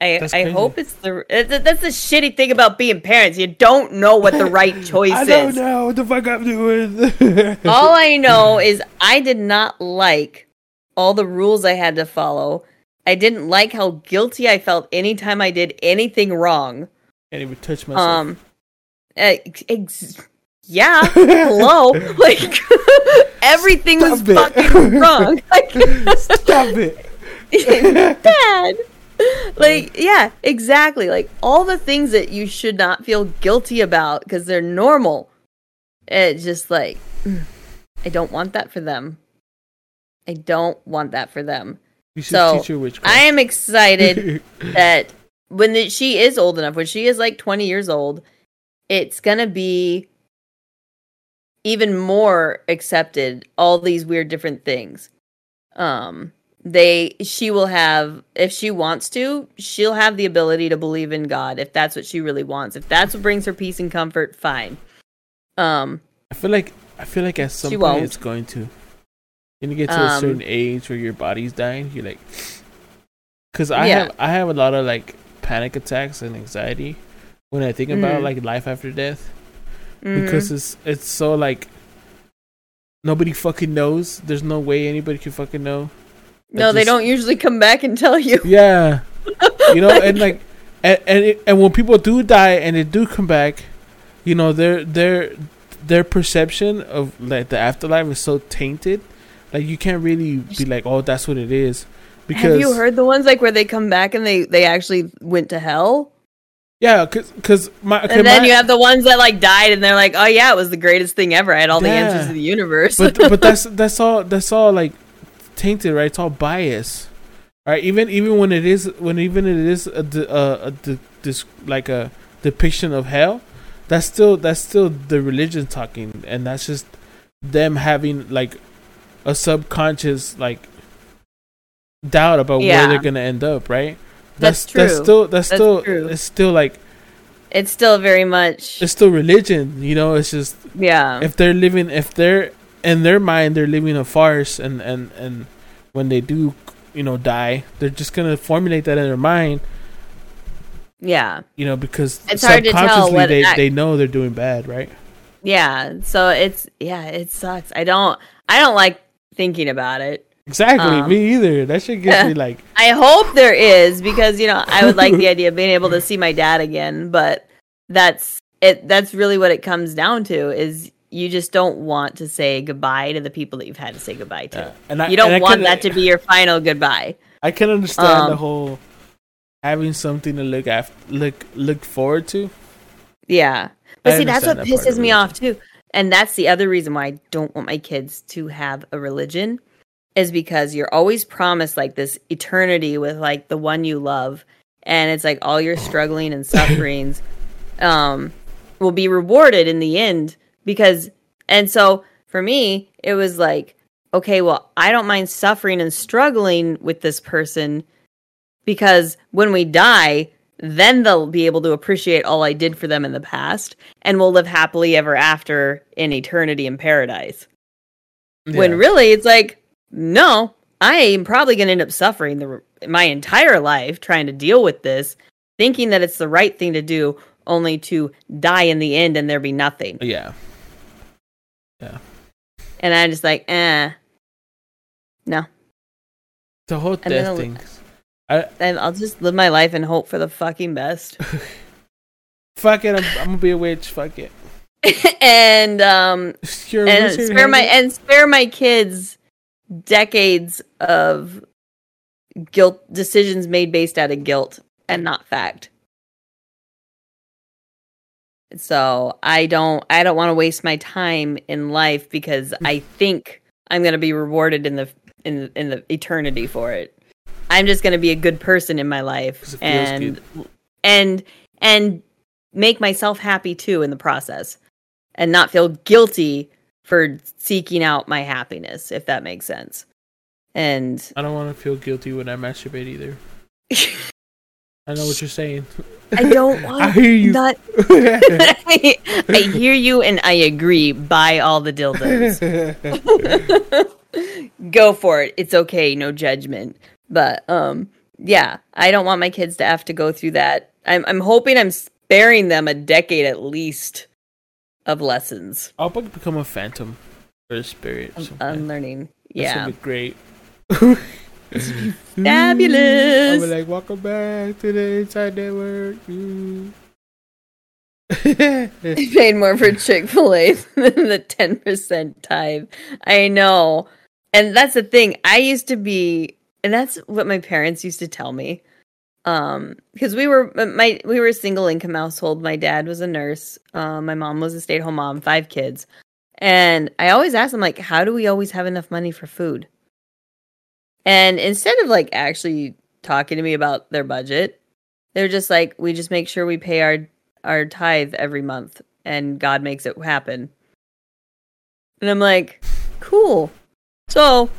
Speaker 5: I
Speaker 4: That's
Speaker 5: I
Speaker 4: crazy.
Speaker 5: hope it's the. That's the shitty thing about being parents. You don't know what the right choice
Speaker 4: I don't
Speaker 5: is.
Speaker 4: know what the fuck I'm doing
Speaker 5: All I know is I did not like all the rules I had to follow. I didn't like how guilty I felt anytime I did anything wrong.
Speaker 4: can't would touch myself
Speaker 5: Um, ex- yeah, hello, like everything was
Speaker 4: Stop it.
Speaker 5: fucking wrong, like
Speaker 4: stop it
Speaker 5: bad. Like yeah, exactly. Like all the things that you should not feel guilty about because they're normal. It's just like I don't want that for them. I don't want that for them.
Speaker 4: you should
Speaker 5: So,
Speaker 4: teach her witchcraft
Speaker 5: I am excited that when the, she is old enough, when she is like 20 years old, it's going to be even more accepted all these weird different things. Um they she will have if she wants to, she'll have the ability to believe in God if that's what she really wants. If that's what brings her peace and comfort, fine. Um
Speaker 4: I feel like I feel like at some point it's going to. When you get to a
Speaker 5: Um,
Speaker 4: certain age where your body's dying, you're like, because I
Speaker 5: Yeah.
Speaker 4: have I have a lot of like panic attacks and anxiety when I think about
Speaker 5: Mhm.
Speaker 4: like life after death
Speaker 5: mhm.
Speaker 4: because it's it's so like nobody fucking knows. There's no way anybody can fucking know.
Speaker 5: No, they don't usually come back and tell you.
Speaker 4: Yeah, you know, and like, and and, it, and when people do die and they do come back, you know, their their their perception of like the afterlife is so tainted. Like you can't really be like, oh, that's what it is, because
Speaker 5: Have you heard the ones like where they come back and they they actually went to hell?
Speaker 4: yeah, because because my
Speaker 5: And then
Speaker 4: my-
Speaker 5: you have the ones that like died and they're like, "Oh yeah, it was the greatest thing ever. I had all the
Speaker 4: Yeah.
Speaker 5: answers to the universe."
Speaker 4: but but that's that's all that's all like tainted, right? It's all bias, right? Even even when it is when even it is a, a, a de- this like a depiction of hell, that's still that's still the religion talking, and that's just them having like a subconscious like doubt about where they're gonna end up, right?
Speaker 5: That's
Speaker 4: That's
Speaker 5: true.
Speaker 4: still that's,
Speaker 5: That's
Speaker 4: still
Speaker 5: true.
Speaker 4: it's still like
Speaker 5: it's still very much
Speaker 4: it's still religion, you know. It's just
Speaker 5: yeah.
Speaker 4: if they're living if they're in their mind they're living a farce and and and when they do you know die they're just gonna formulate that in their mind
Speaker 5: yeah.
Speaker 4: you know because
Speaker 5: It's hard to tell what
Speaker 4: they,
Speaker 5: act-
Speaker 4: they know they're doing bad right
Speaker 5: Yeah. So it's yeah, it sucks. I don't I don't like thinking about it.
Speaker 4: exactly
Speaker 5: Um,
Speaker 4: me either that should gets me like
Speaker 5: I hope there is because you know I would like the idea of being able to see my dad again, but that's it. That's really what it comes down to is you just don't want to say goodbye to the people that you've had to say goodbye to.
Speaker 4: uh, and I,
Speaker 5: you don't
Speaker 4: and
Speaker 5: want
Speaker 4: can,
Speaker 5: that to be your final goodbye.
Speaker 4: I can understand the
Speaker 5: um,
Speaker 4: whole having something to look after look look forward to.
Speaker 5: Yeah,
Speaker 4: I
Speaker 5: but see that's what
Speaker 4: that part of
Speaker 5: pisses me off too, and that's the other reason why I don't want my kids to have a religion is because you're always promised like this eternity with like the one you love. And it's like all your struggling and sufferings um will be rewarded in the end because and so for me it was like okay well I don't mind suffering and struggling with this person because when we die then they'll be able to appreciate all I did for them in the past and we'll live happily ever after in eternity in paradise when really it's like no i am probably going to end up suffering the my entire life trying to deal with this thinking that it's the right thing to do only to die in the end and there be nothing.
Speaker 4: Yeah.
Speaker 5: And I'm just like, eh. No.
Speaker 4: The whole
Speaker 5: And then
Speaker 4: death
Speaker 5: I'll-
Speaker 4: thing. I,
Speaker 5: I'll just live my life and hope for the fucking best.
Speaker 4: fuck it. I'm, I'm gonna be a witch. Fuck it.
Speaker 5: and um
Speaker 4: You're
Speaker 5: and spare my and spare my kids decades of guilt decisions made based out of guilt and not fact. So I don't I don't want to waste my time in life because I think I'm going to be rewarded in the in the, in the eternity for it. I'm just going to be a good person in my life and and and make myself happy too in the process and not feel guilty for seeking out my happiness if that makes sense. And
Speaker 4: I don't want to feel guilty when I masturbate either. I know what you're saying.
Speaker 5: I don't want
Speaker 4: I hear you.
Speaker 5: not I, I hear you and I agree. Buy all the dildos. Go for it. It's okay. No judgment. But um, yeah, I don't want my kids to have to go through that. I'm I'm hoping I'm sparing them a decade at least of lessons.
Speaker 4: I'll probably become a phantom or a spirit. or
Speaker 5: of
Speaker 4: something.
Speaker 5: Unlearning.
Speaker 4: That's
Speaker 5: Yeah.
Speaker 4: gonna be great.
Speaker 5: Fabulous.
Speaker 4: I'll be like, welcome back to the Insight Network. Ooh.
Speaker 5: I paid more for Chick fil A than the 10% tithe. I know. And that's the thing. I used to be, and that's what my parents used to tell me. Um, because we were my we were a single income household. My dad was a nurse. Um, my mom was a stay at home mom, five kids. And I always asked them like, how do we always have enough money for food? And instead of like actually talking to me about their budget, they're just like, we just make sure we pay our our tithe every month and God makes it happen. And I'm like, cool. So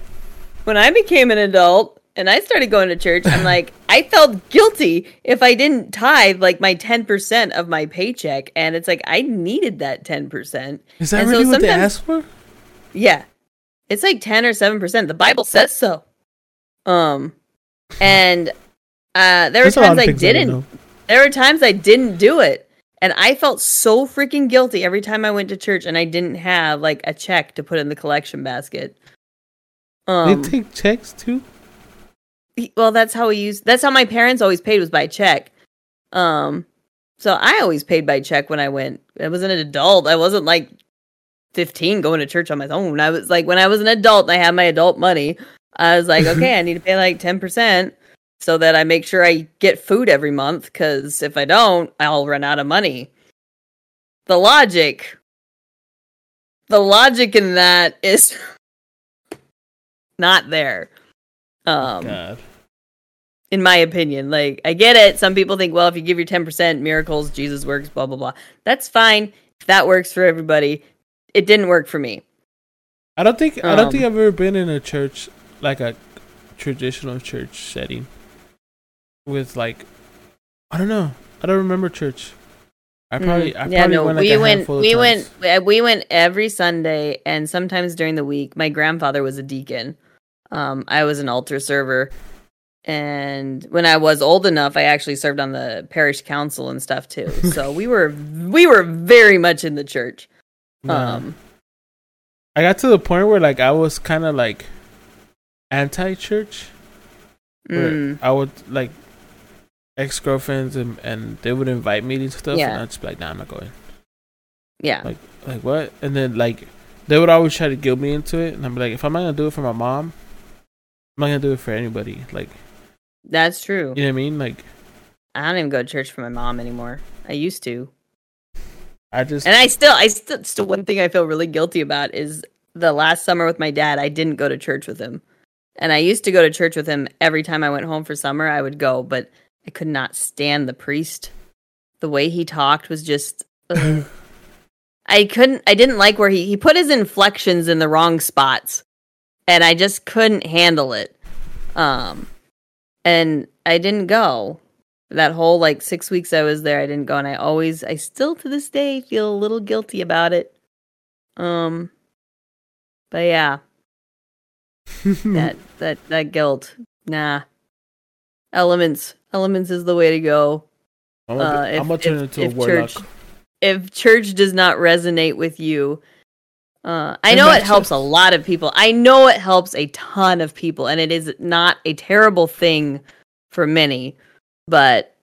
Speaker 5: when I became an adult and I started going to church, I'm like, I felt guilty if I didn't tithe like my 10% of my paycheck. And it's like, I needed that 10%.
Speaker 4: Is that
Speaker 5: And so
Speaker 4: really what they asked for?
Speaker 5: Yeah. It's like 10 or 7%. The Bible says so. Um, and uh, there were
Speaker 4: There's a lot
Speaker 5: times I didn't there were times I didn't do it. And I felt so freaking guilty every time I went to church and I didn't have like a check to put in the collection basket. Um,
Speaker 4: they take checks too.
Speaker 5: well, that's how we used. That's how my parents always paid was by check. Um, so I always paid by check when I went. I wasn't an adult. I wasn't like fifteen going to church on my own. I was like when I was an adult, I had my adult money. I was like, okay, I need to pay like ten percent so that I make sure I get food every month. Because if I don't, I'll run out of money. The logic, the logic in that is not there. Um,
Speaker 4: God.
Speaker 5: in my opinion. Like, I get it. Some people think, well, if you give your 10%, miracles, Jesus works, blah, blah, blah. That's fine. If that works for everybody, it didn't work for me.
Speaker 4: I don't think I don't
Speaker 5: Um,
Speaker 4: think I've ever been in a church like a traditional church setting with like I don't know. I don't remember church. I probably I
Speaker 5: Mm, yeah,
Speaker 4: probably
Speaker 5: no,
Speaker 4: went like
Speaker 5: we went, we
Speaker 4: times.
Speaker 5: went, we went every Sunday and sometimes during the week. My grandfather was a deacon. Um, I was an altar server. And when I was old enough, I actually served on the parish council and stuff too. So we were, we were very much in the church.
Speaker 4: Yeah.
Speaker 5: Um,
Speaker 4: I got to the point where like I was kind of like anti-church.
Speaker 5: Mm,
Speaker 4: I would like ex girlfriends and and they would invite me and stuff,
Speaker 5: Yeah.
Speaker 4: and I'd just be like, "Nah, I'm not going."
Speaker 5: yeah.
Speaker 4: Like, like what? And then like they would always try to guilt me into it, and I'm like, if I'm not gonna do it for my mom, I'm not gonna do it for anybody. Like,
Speaker 5: That's true.
Speaker 4: you know what I mean? Like,
Speaker 5: I don't even go to church for my mom anymore. I used to.
Speaker 4: I just
Speaker 5: And I still, I still, still one thing I feel really guilty about is the last summer with my dad. I didn't go to church with him, and I used to go to church with him every time I went home for summer. I would go, but I could not stand the priest. The way he talked was just. I couldn't. I didn't like where he he put his inflections in the wrong spots, and I just couldn't handle it. Um, and I didn't go that whole like six weeks I was there, I didn't go, and I always, I still to this day feel a little guilty about it. Um, but yeah, that that that guilt, nah. Elements, elements is the way to go.
Speaker 4: I'm gonna,
Speaker 5: Uh, if-
Speaker 4: I'm gonna turn
Speaker 5: if-
Speaker 4: into a
Speaker 5: if
Speaker 4: warlock.
Speaker 5: church- if church does not resonate with you uh, i know it helps a lot of people i know it helps a ton of people and it is not a terrible thing for many but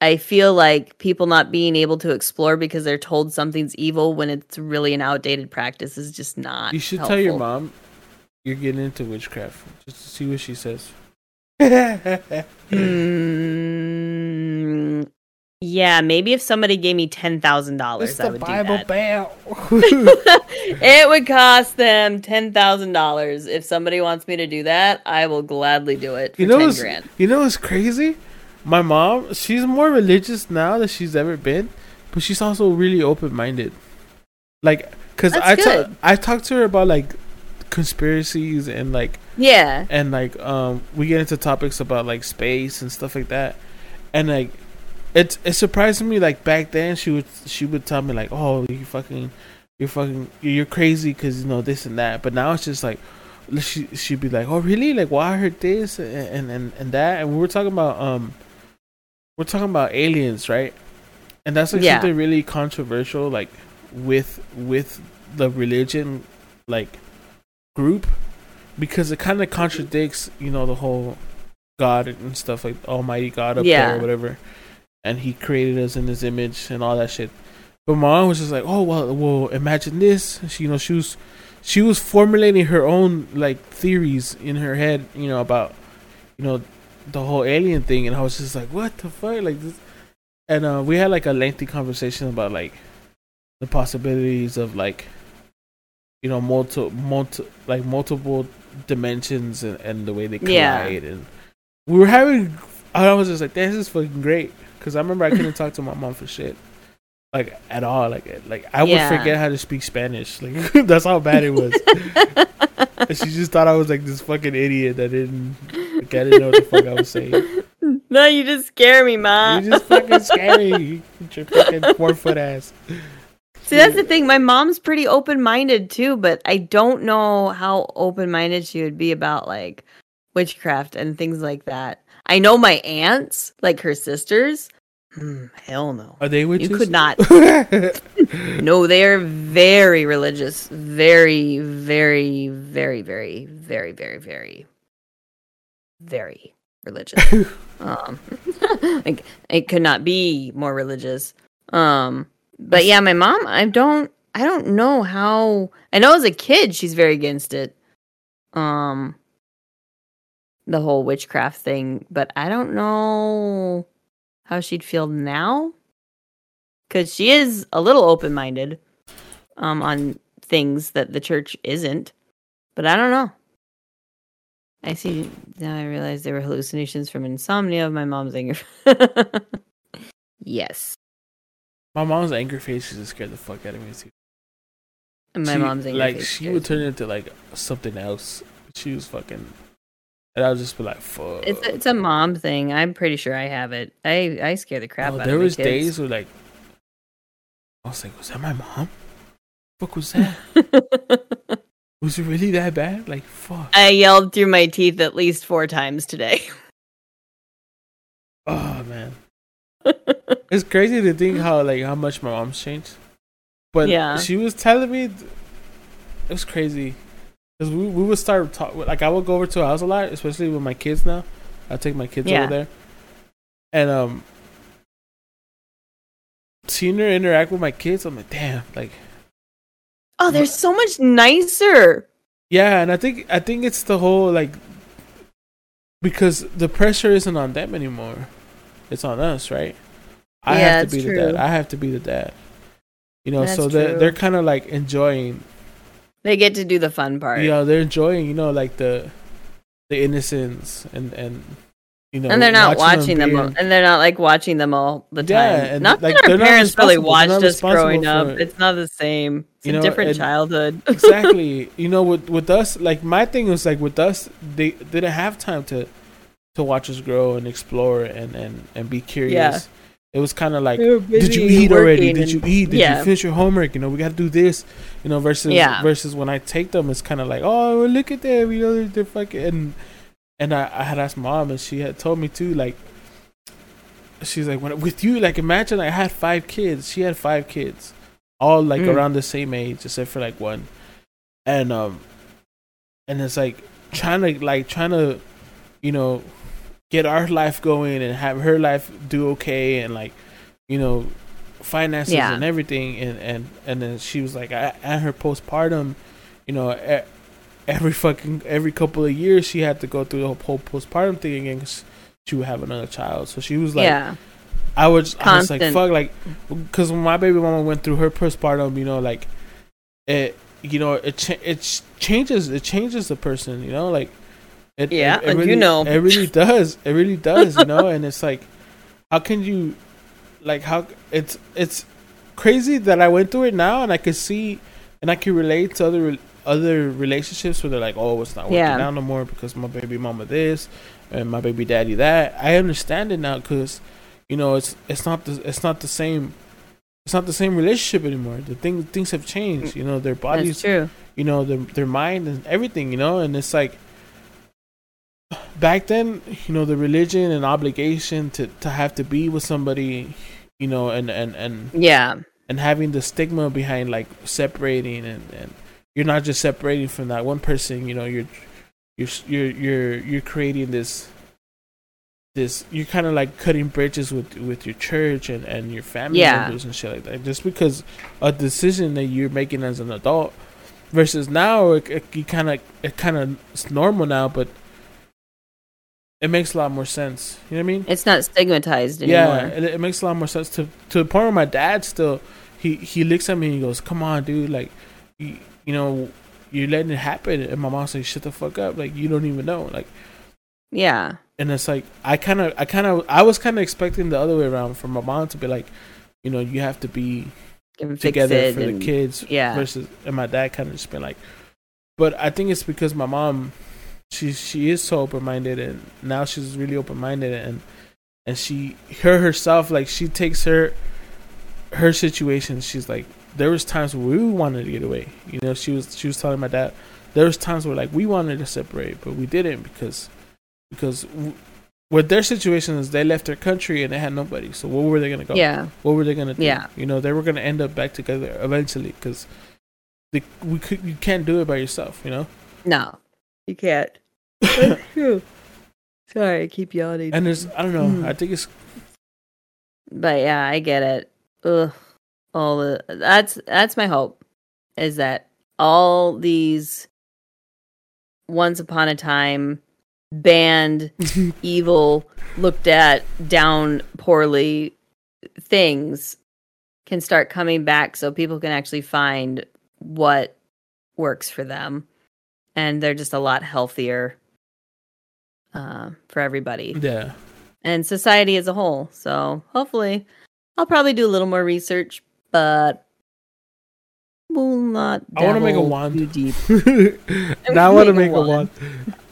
Speaker 5: i feel like people not being able to explore because they're told something's evil when it's really an outdated practice is just not
Speaker 4: You should tell your
Speaker 5: helpful.
Speaker 4: mom you're getting into witchcraft just to see what she says.
Speaker 5: Hmm, yeah maybe if somebody gave me $10000
Speaker 4: it's
Speaker 5: i would
Speaker 4: Bible
Speaker 5: do that
Speaker 4: Bell.
Speaker 5: it would cost them ten thousand dollars. If somebody wants me to do that, I will gladly do it for
Speaker 4: you know
Speaker 5: ten
Speaker 4: what's,
Speaker 5: grand.
Speaker 4: you know what's crazy? My mom, she's more religious now than she's ever been, but she's also really open minded. Like, cause
Speaker 5: That's
Speaker 4: I ta- I talked to her about like conspiracies and like
Speaker 5: Yeah,
Speaker 4: and like um we get into topics about like space and stuff like that. And like it it surprised me like back then she would she would tell me like oh you fucking you're fucking you're crazy because you know this and that. But now it's just like she she'd be like oh really? Like well I heard this and and and that? And we were talking about um we're talking about aliens right? And that's like
Speaker 5: Yeah.
Speaker 4: something really controversial like with with the religion like group because it kind of contradicts you know the whole god and stuff like almighty god up there or whatever. And he created us in his image and all that shit. But my mom was just like oh well well imagine this. She you know she was she was formulating her own like theories in her head you know about you know the whole alien thing. And i was just like what the fuck? Like this and uh we had like a lengthy conversation about like the possibilities of like you know multi, multi like multiple dimensions and, and the way they
Speaker 5: Yeah.
Speaker 4: collide and we were having i was just like this is fucking great. Because i remember i couldn't talk to my mom for shit like at all like like i would
Speaker 5: Yeah.
Speaker 4: forget how to speak spanish like that's how bad it was. And she just thought i was like this fucking idiot that didn't like, i didn't know what the fuck i was saying.
Speaker 5: No, you just scare me, mom
Speaker 4: you just fucking scary with your fucking four foot ass
Speaker 5: See, that's the thing. My mom's pretty open minded too, but I don't know how open minded she would be about like witchcraft and things like that. I know my aunts, like her sisters. Hmm, hell no.
Speaker 4: are they witches You
Speaker 5: could not. No, they are very religious. Very, very, very, very, very, very, very, very religious. um, like it could not be more religious. Um, but yeah, my mom, I don't, I don't know how. I know as a kid, she's very against it. Um, the whole witchcraft thing, but I don't know how she'd feel now because she is a little open minded um, on things that the church isn't. But I don't know. I see now. I realize they were hallucinations from insomnia of my mom's anger. yes,
Speaker 4: my mom's angry face used to scare the fuck out of me too
Speaker 5: and my
Speaker 4: She-
Speaker 5: mom's anger.
Speaker 4: like
Speaker 5: face
Speaker 4: she would turn into like something else she was fucking and i would just be like fuck
Speaker 5: It's a, it's a mom thing. I'm pretty sure I have it. I I scare the crap
Speaker 4: Oh,
Speaker 5: out
Speaker 4: there
Speaker 5: of my
Speaker 4: was
Speaker 5: kids.
Speaker 4: days where like I was like, was that my mom? Fuck was that? was it really that bad? Like fuck.
Speaker 5: I yelled through my teeth at least four times today.
Speaker 4: Oh man. It's crazy to think how like how much my mom's changed. But
Speaker 5: Yeah.
Speaker 4: she was telling me th- it was crazy. Cause we we would start talk like I would go over to her house a lot, especially with my kids now. I take my kids
Speaker 5: Yeah.
Speaker 4: over there. And um seeing her interact with my kids, I'm like, damn, like
Speaker 5: oh, they're so much nicer.
Speaker 4: Yeah, and I think I think it's the whole like because the pressure isn't on them anymore. It's on us, right? I
Speaker 5: Yeah,
Speaker 4: have to be the dad. I have to be the dad. You know,
Speaker 5: That's
Speaker 4: so they're
Speaker 5: true.
Speaker 4: they're kind of like enjoying.
Speaker 5: They get to do the fun part.
Speaker 4: You know, they're enjoying. You know, like the the innocence and and you know,
Speaker 5: and they're not watching them,
Speaker 4: being-
Speaker 5: all, and they're not like watching them all the time.
Speaker 4: Yeah, and,
Speaker 5: not
Speaker 4: like,
Speaker 5: that our
Speaker 4: not
Speaker 5: parents really
Speaker 4: responsible. They're not
Speaker 5: watched us growing up.
Speaker 4: for-
Speaker 5: It's not the same. It's
Speaker 4: You
Speaker 5: a
Speaker 4: know,
Speaker 5: different childhood.
Speaker 4: exactly. You know, with with us, like my thing was like with us, they didn't have time to to watch us grow and explore and and and be curious.
Speaker 5: Yeah.
Speaker 4: It was kind of like, did you eat already? Did you eat? Did
Speaker 5: yeah.
Speaker 4: you finish your homework? You know, we got to do this. You know, versus
Speaker 5: Yeah.
Speaker 4: versus when I take them, it's kind of like, oh, well, look at them. You know, they're, they're fucking. And, and I, I had asked mom, and she had told me too, like, she's like when with you like imagine I had five kids. She had five kids, all like
Speaker 5: Mm.
Speaker 4: around the same age except for like one, and um, and it's like trying to like trying to, you know, get our life going and have her life do okay and like, you know, finances
Speaker 5: Yeah.
Speaker 4: and everything and and and then she was like at, at her postpartum, you know. Every fucking every couple of years, she had to go through the whole postpartum thing again 'cause she would have another child. So she was like,
Speaker 5: yeah.
Speaker 4: I was, I was like, fuck, like, because when my baby mama went through her postpartum, you know, like, it, you know, it cha- it ch- changes, it changes the person, you know, like, it,
Speaker 5: Yeah,
Speaker 4: it, it
Speaker 5: and you
Speaker 4: really,
Speaker 5: know.
Speaker 4: it really does, it really does, you know, and it's like, how can you, like, how it's it's crazy that I went through it now, and I could see, and I can relate to other other relationships where they're like, oh, it's not working
Speaker 5: Yeah.
Speaker 4: out no more because my baby mama this and my baby daddy that. I understand it now because you know it's it's not the it's not the same it's not the same relationship anymore. The thing things have changed. Mm. You know their bodies,
Speaker 5: true.
Speaker 4: you know their their mind and everything. You know, and it's like back then, you know, the religion and obligation to to have to be with somebody, you know, and and and
Speaker 5: Yeah.
Speaker 4: and having the stigma behind like separating and and you're not just separating from that one person. You know, you're you're you're you're you're creating this this you're kind of like cutting bridges with with your church and and your family
Speaker 5: Yeah.
Speaker 4: members and shit like that just because a decision that you're making as an adult versus now it, it you kind of it kind of it's normal now but it makes a lot more sense you know what i mean
Speaker 5: It's not stigmatized
Speaker 4: yeah
Speaker 5: anymore.
Speaker 4: it, it makes a lot more sense to to the point where my dad still he he looks at me and he goes come on dude like you, you know you're letting it happen and my mom's like shut the fuck up like you don't even know like
Speaker 5: Yeah.
Speaker 4: and it's like I kind of, I kind of, I was kind of expecting the other way around for my mom to be like, you know, you have to be together for the kids,
Speaker 5: yeah.
Speaker 4: Versus, and my dad kind of just been like, but I think it's because my mom, she she is so open minded, and now she's really open minded, and and she her herself like she takes her her situation. She's like, there was times where we wanted to get away. You know, she was she was telling my dad there was times where like we wanted to separate, but we didn't because because w- with their situation is they left their country and they had nobody. So where were they gonna go?
Speaker 5: Yeah.
Speaker 4: What were they gonna do?
Speaker 5: Yeah.
Speaker 4: You know, they were gonna end up back together eventually because they we could you can't do it by yourself. You know,
Speaker 5: No. You can't. That's true. Sorry, I keep yawning.
Speaker 4: and there's I don't know.
Speaker 5: Mm.
Speaker 4: I think it's
Speaker 5: But yeah, I get it. Ugh. All the that's that's my hope is that all these once upon a time banned evil looked at down poorly things can start coming back so people can actually find what works for them and they're just a lot healthier uh, for everybody
Speaker 4: yeah.
Speaker 5: and society as a whole. So hopefully, I'll probably do a little more research, but will not.
Speaker 4: I wanna make a wand.
Speaker 5: too deep.
Speaker 4: now I want to
Speaker 5: Make a
Speaker 4: one.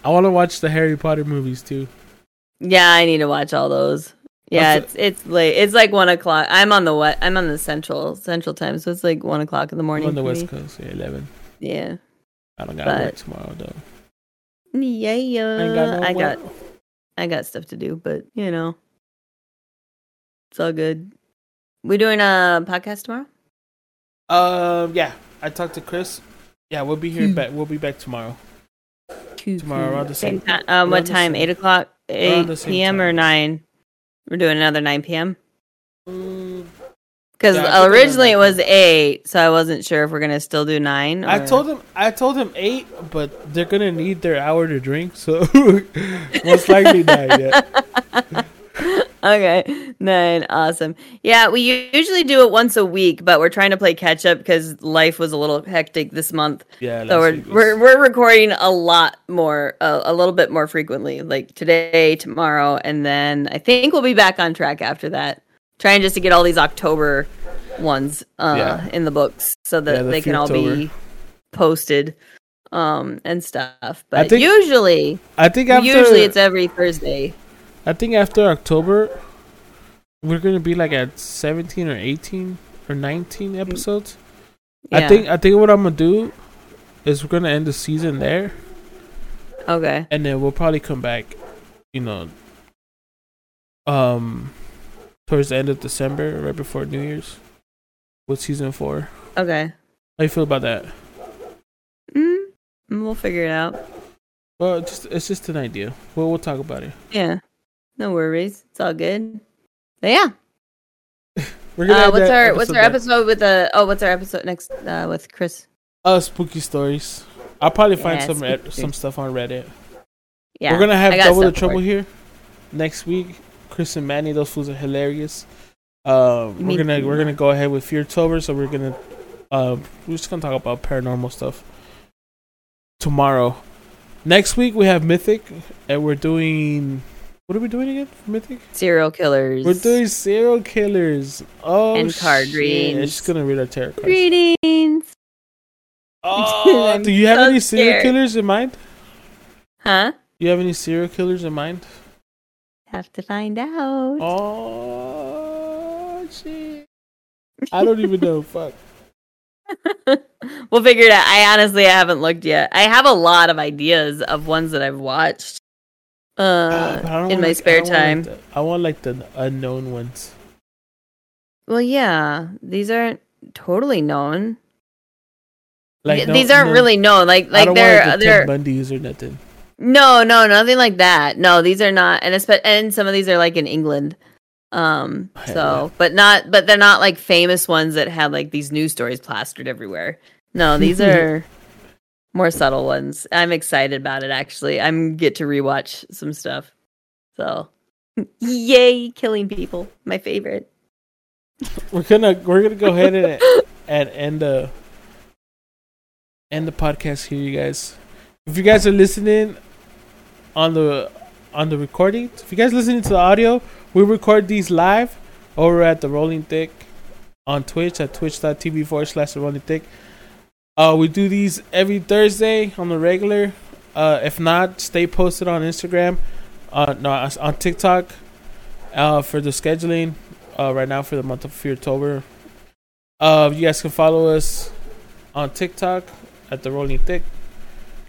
Speaker 4: I want to watch the Harry Potter movies too.
Speaker 5: Yeah, I need to watch all those. Yeah,
Speaker 4: What's
Speaker 5: it's it's late. It's like one o'clock. I'm on the what? I'm on the central central time, so it's like one o'clock in the
Speaker 4: I'm
Speaker 5: morning.
Speaker 4: on the West
Speaker 5: me.
Speaker 4: Coast, yeah, eleven.
Speaker 5: Yeah,
Speaker 4: I don't got
Speaker 5: But-
Speaker 4: work tomorrow though.
Speaker 5: Yeah,
Speaker 4: Ain't got no
Speaker 5: I got. I got stuff to do, but you know, it's all good. We doing a podcast tomorrow?
Speaker 4: Um, yeah, I talked to Chris. Yeah, we'll be here
Speaker 5: Hmm.
Speaker 4: back. We'll be back tomorrow. Tomorrow around the same-
Speaker 5: time. Um, what time? Eight o'clock, eight
Speaker 4: same
Speaker 5: p.m. or nine? We're doing another nine p.m.
Speaker 4: Mm,
Speaker 5: Because
Speaker 4: Yeah, I think we're
Speaker 5: originally it was eight, so I wasn't sure if we're gonna still do nine.
Speaker 4: I told him. I told him eight, but they're gonna need their hour to drink, so most likely nine. Yeah.
Speaker 5: Okay, nine. Awesome. Yeah, we usually do it once a week, but we're trying to play catch up because life was a little hectic this month.
Speaker 4: Yeah.
Speaker 5: So we're we're we're recording a lot more, uh, a little bit more frequently, like today, tomorrow, and then I think we'll be back on track after that. Trying just to get all these October ones uh,
Speaker 4: Yeah.
Speaker 5: in the books so that
Speaker 4: Yeah, the
Speaker 5: they can all be posted um and stuff. But
Speaker 4: think
Speaker 5: usually,
Speaker 4: I think after
Speaker 5: usually it's every Thursday.
Speaker 4: I think after October, we're gonna be like at seventeen or eighteen or nineteen episodes. I think I think what I'm gonna do is we're gonna end the season there,
Speaker 5: Okay.
Speaker 4: and then we'll probably come back. You know, um, towards the end of December, right before New Year's, with season four.
Speaker 5: Okay.
Speaker 4: How you feel about that?
Speaker 5: Mm, we'll figure it out.
Speaker 4: Well, just it's just an idea. Well, we'll talk about it.
Speaker 5: Yeah. No worries. It's all good. But yeah.
Speaker 4: We're gonna
Speaker 5: Uh, what's our what's our
Speaker 4: there.
Speaker 5: episode with the oh what's our episode next uh, with Chris?
Speaker 4: Uh, spooky stories. I'll probably find some
Speaker 5: stories.
Speaker 4: some stuff on Reddit.
Speaker 5: Yeah.
Speaker 4: We're gonna have double the trouble here next week. Chris and Manny, those fools are hilarious.
Speaker 5: Me
Speaker 4: we're gonna we're gonna go ahead with Fear Tober, so we're gonna um we're just gonna talk about paranormal stuff tomorrow. Next week we have Mythic, and we're doing what are we doing again for Mythic?
Speaker 5: Serial killers.
Speaker 4: We're doing serial killers. Oh,
Speaker 5: And card
Speaker 4: shit.
Speaker 5: readings.
Speaker 4: I'm just gonna read our tarot cards.
Speaker 5: greetings.
Speaker 4: Oh, do you have
Speaker 5: so
Speaker 4: any serial
Speaker 5: scared.
Speaker 4: killers in mind?
Speaker 5: Huh?
Speaker 4: You have any serial killers in mind?
Speaker 5: Have to find out.
Speaker 4: Oh shit! I don't even know. Fuck.
Speaker 5: we'll figure it out. I honestly I haven't looked yet. I have a lot of ideas of ones that I've watched uh,
Speaker 4: but I don't
Speaker 5: in my
Speaker 4: like-
Speaker 5: spare
Speaker 4: I don't want,
Speaker 5: time.
Speaker 4: like, the- I want like the unknown ones.
Speaker 5: well, yeah, these aren't totally known.
Speaker 4: Like
Speaker 5: Th-
Speaker 4: no-
Speaker 5: these aren't
Speaker 4: no-
Speaker 5: really known. Like
Speaker 4: I
Speaker 5: like
Speaker 4: don't
Speaker 5: they're
Speaker 4: want like the
Speaker 5: they're
Speaker 4: Bundy's or nothing.
Speaker 5: No no nothing like that. No, these are not. And espe- and some of these are like in England. Um. So, but not but they're not like famous ones that had like these news stories plastered everywhere. No, these are more subtle ones. I'm excited about it. Actually, I'm get to rewatch some stuff. So, yay, killing people, my favorite.
Speaker 4: We're gonna we're gonna go ahead and and end the end the podcast here, you guys. If you guys are listening on the on the recording, if you guys listening to the audio, we record these live over at the Rolling Thick on Twitch at twitch.tv forward slash the Rolling Thick. Uh, we do these every Thursday on the regular. Uh, if not, stay posted on Instagram. Uh, no, on TikTok. Uh, for the scheduling uh, right now for the month of Feartober. Uh, you guys can follow us on TikTok at the Rolling Thick.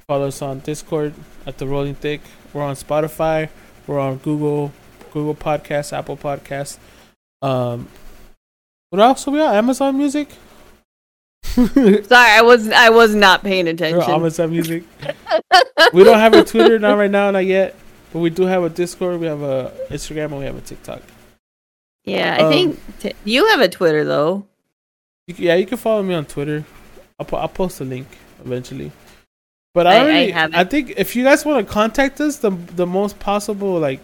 Speaker 4: Follow us on Discord at the Rolling Thick. We're on Spotify. We're on Google, Google Podcasts, Apple Podcasts. Um, what else are we on? Amazon Music.
Speaker 5: Sorry, I was I was not paying
Speaker 4: on
Speaker 5: attention.
Speaker 4: Amazon Music. we don't have a Twitter not right now, not yet. But we do have a Discord. We have a Instagram, and we have a TikTok.
Speaker 5: yeah, I
Speaker 4: Um,
Speaker 5: think t- you have a Twitter though.
Speaker 4: You yeah, you can follow me on Twitter. I'll, po- I'll post a link eventually. But I,
Speaker 5: I- I
Speaker 4: already, I,
Speaker 5: haven't.
Speaker 4: think if you guys want to contact us, the the most possible like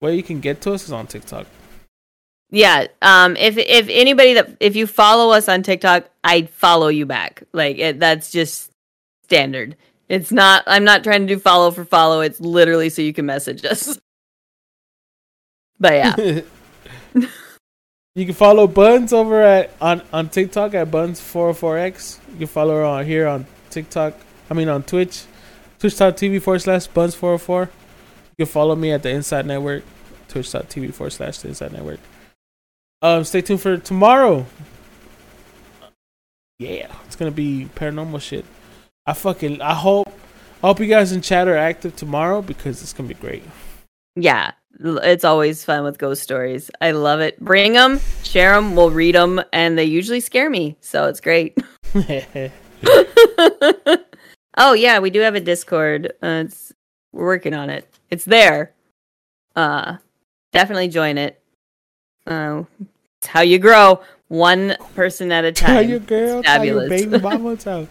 Speaker 4: way you can get to us is on TikTok.
Speaker 5: Yeah. Um. If if anybody that if you follow us on TikTok, I follow you back. Like it, that's just standard. It's not. I'm not trying to do follow for follow. It's literally so you can message us. But yeah.
Speaker 4: you can follow Bunz over at on on TikTok at Bunz404x. You can follow her on here on TikTok. I mean on Twitch, twitch.tv forward slash Bunz404. You can follow me at the Insight Network, twitch.tv forward slash the Insight Network. Um, stay tuned for tomorrow. Yeah, it's gonna be paranormal shit. I fucking I hope I hope you guys in chat are active tomorrow because it's gonna be great.
Speaker 5: yeah. It's always fun with ghost stories. I love it. Bring them, share them. We'll read them, and they usually scare me. So it's great. oh yeah, we do have a Discord. Uh, it's we're working on it. It's there. Uh, definitely join it. Uh, it's how you grow, one person at a time.
Speaker 4: Tell your girl,
Speaker 5: It's
Speaker 4: tell your baby mama, tell,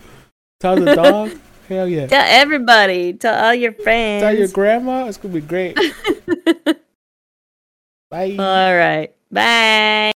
Speaker 4: tell the dog. Hell yeah.
Speaker 5: Tell everybody. Tell all your friends.
Speaker 4: Tell your grandma. It's gonna be great. Bye.
Speaker 5: all right. Bye.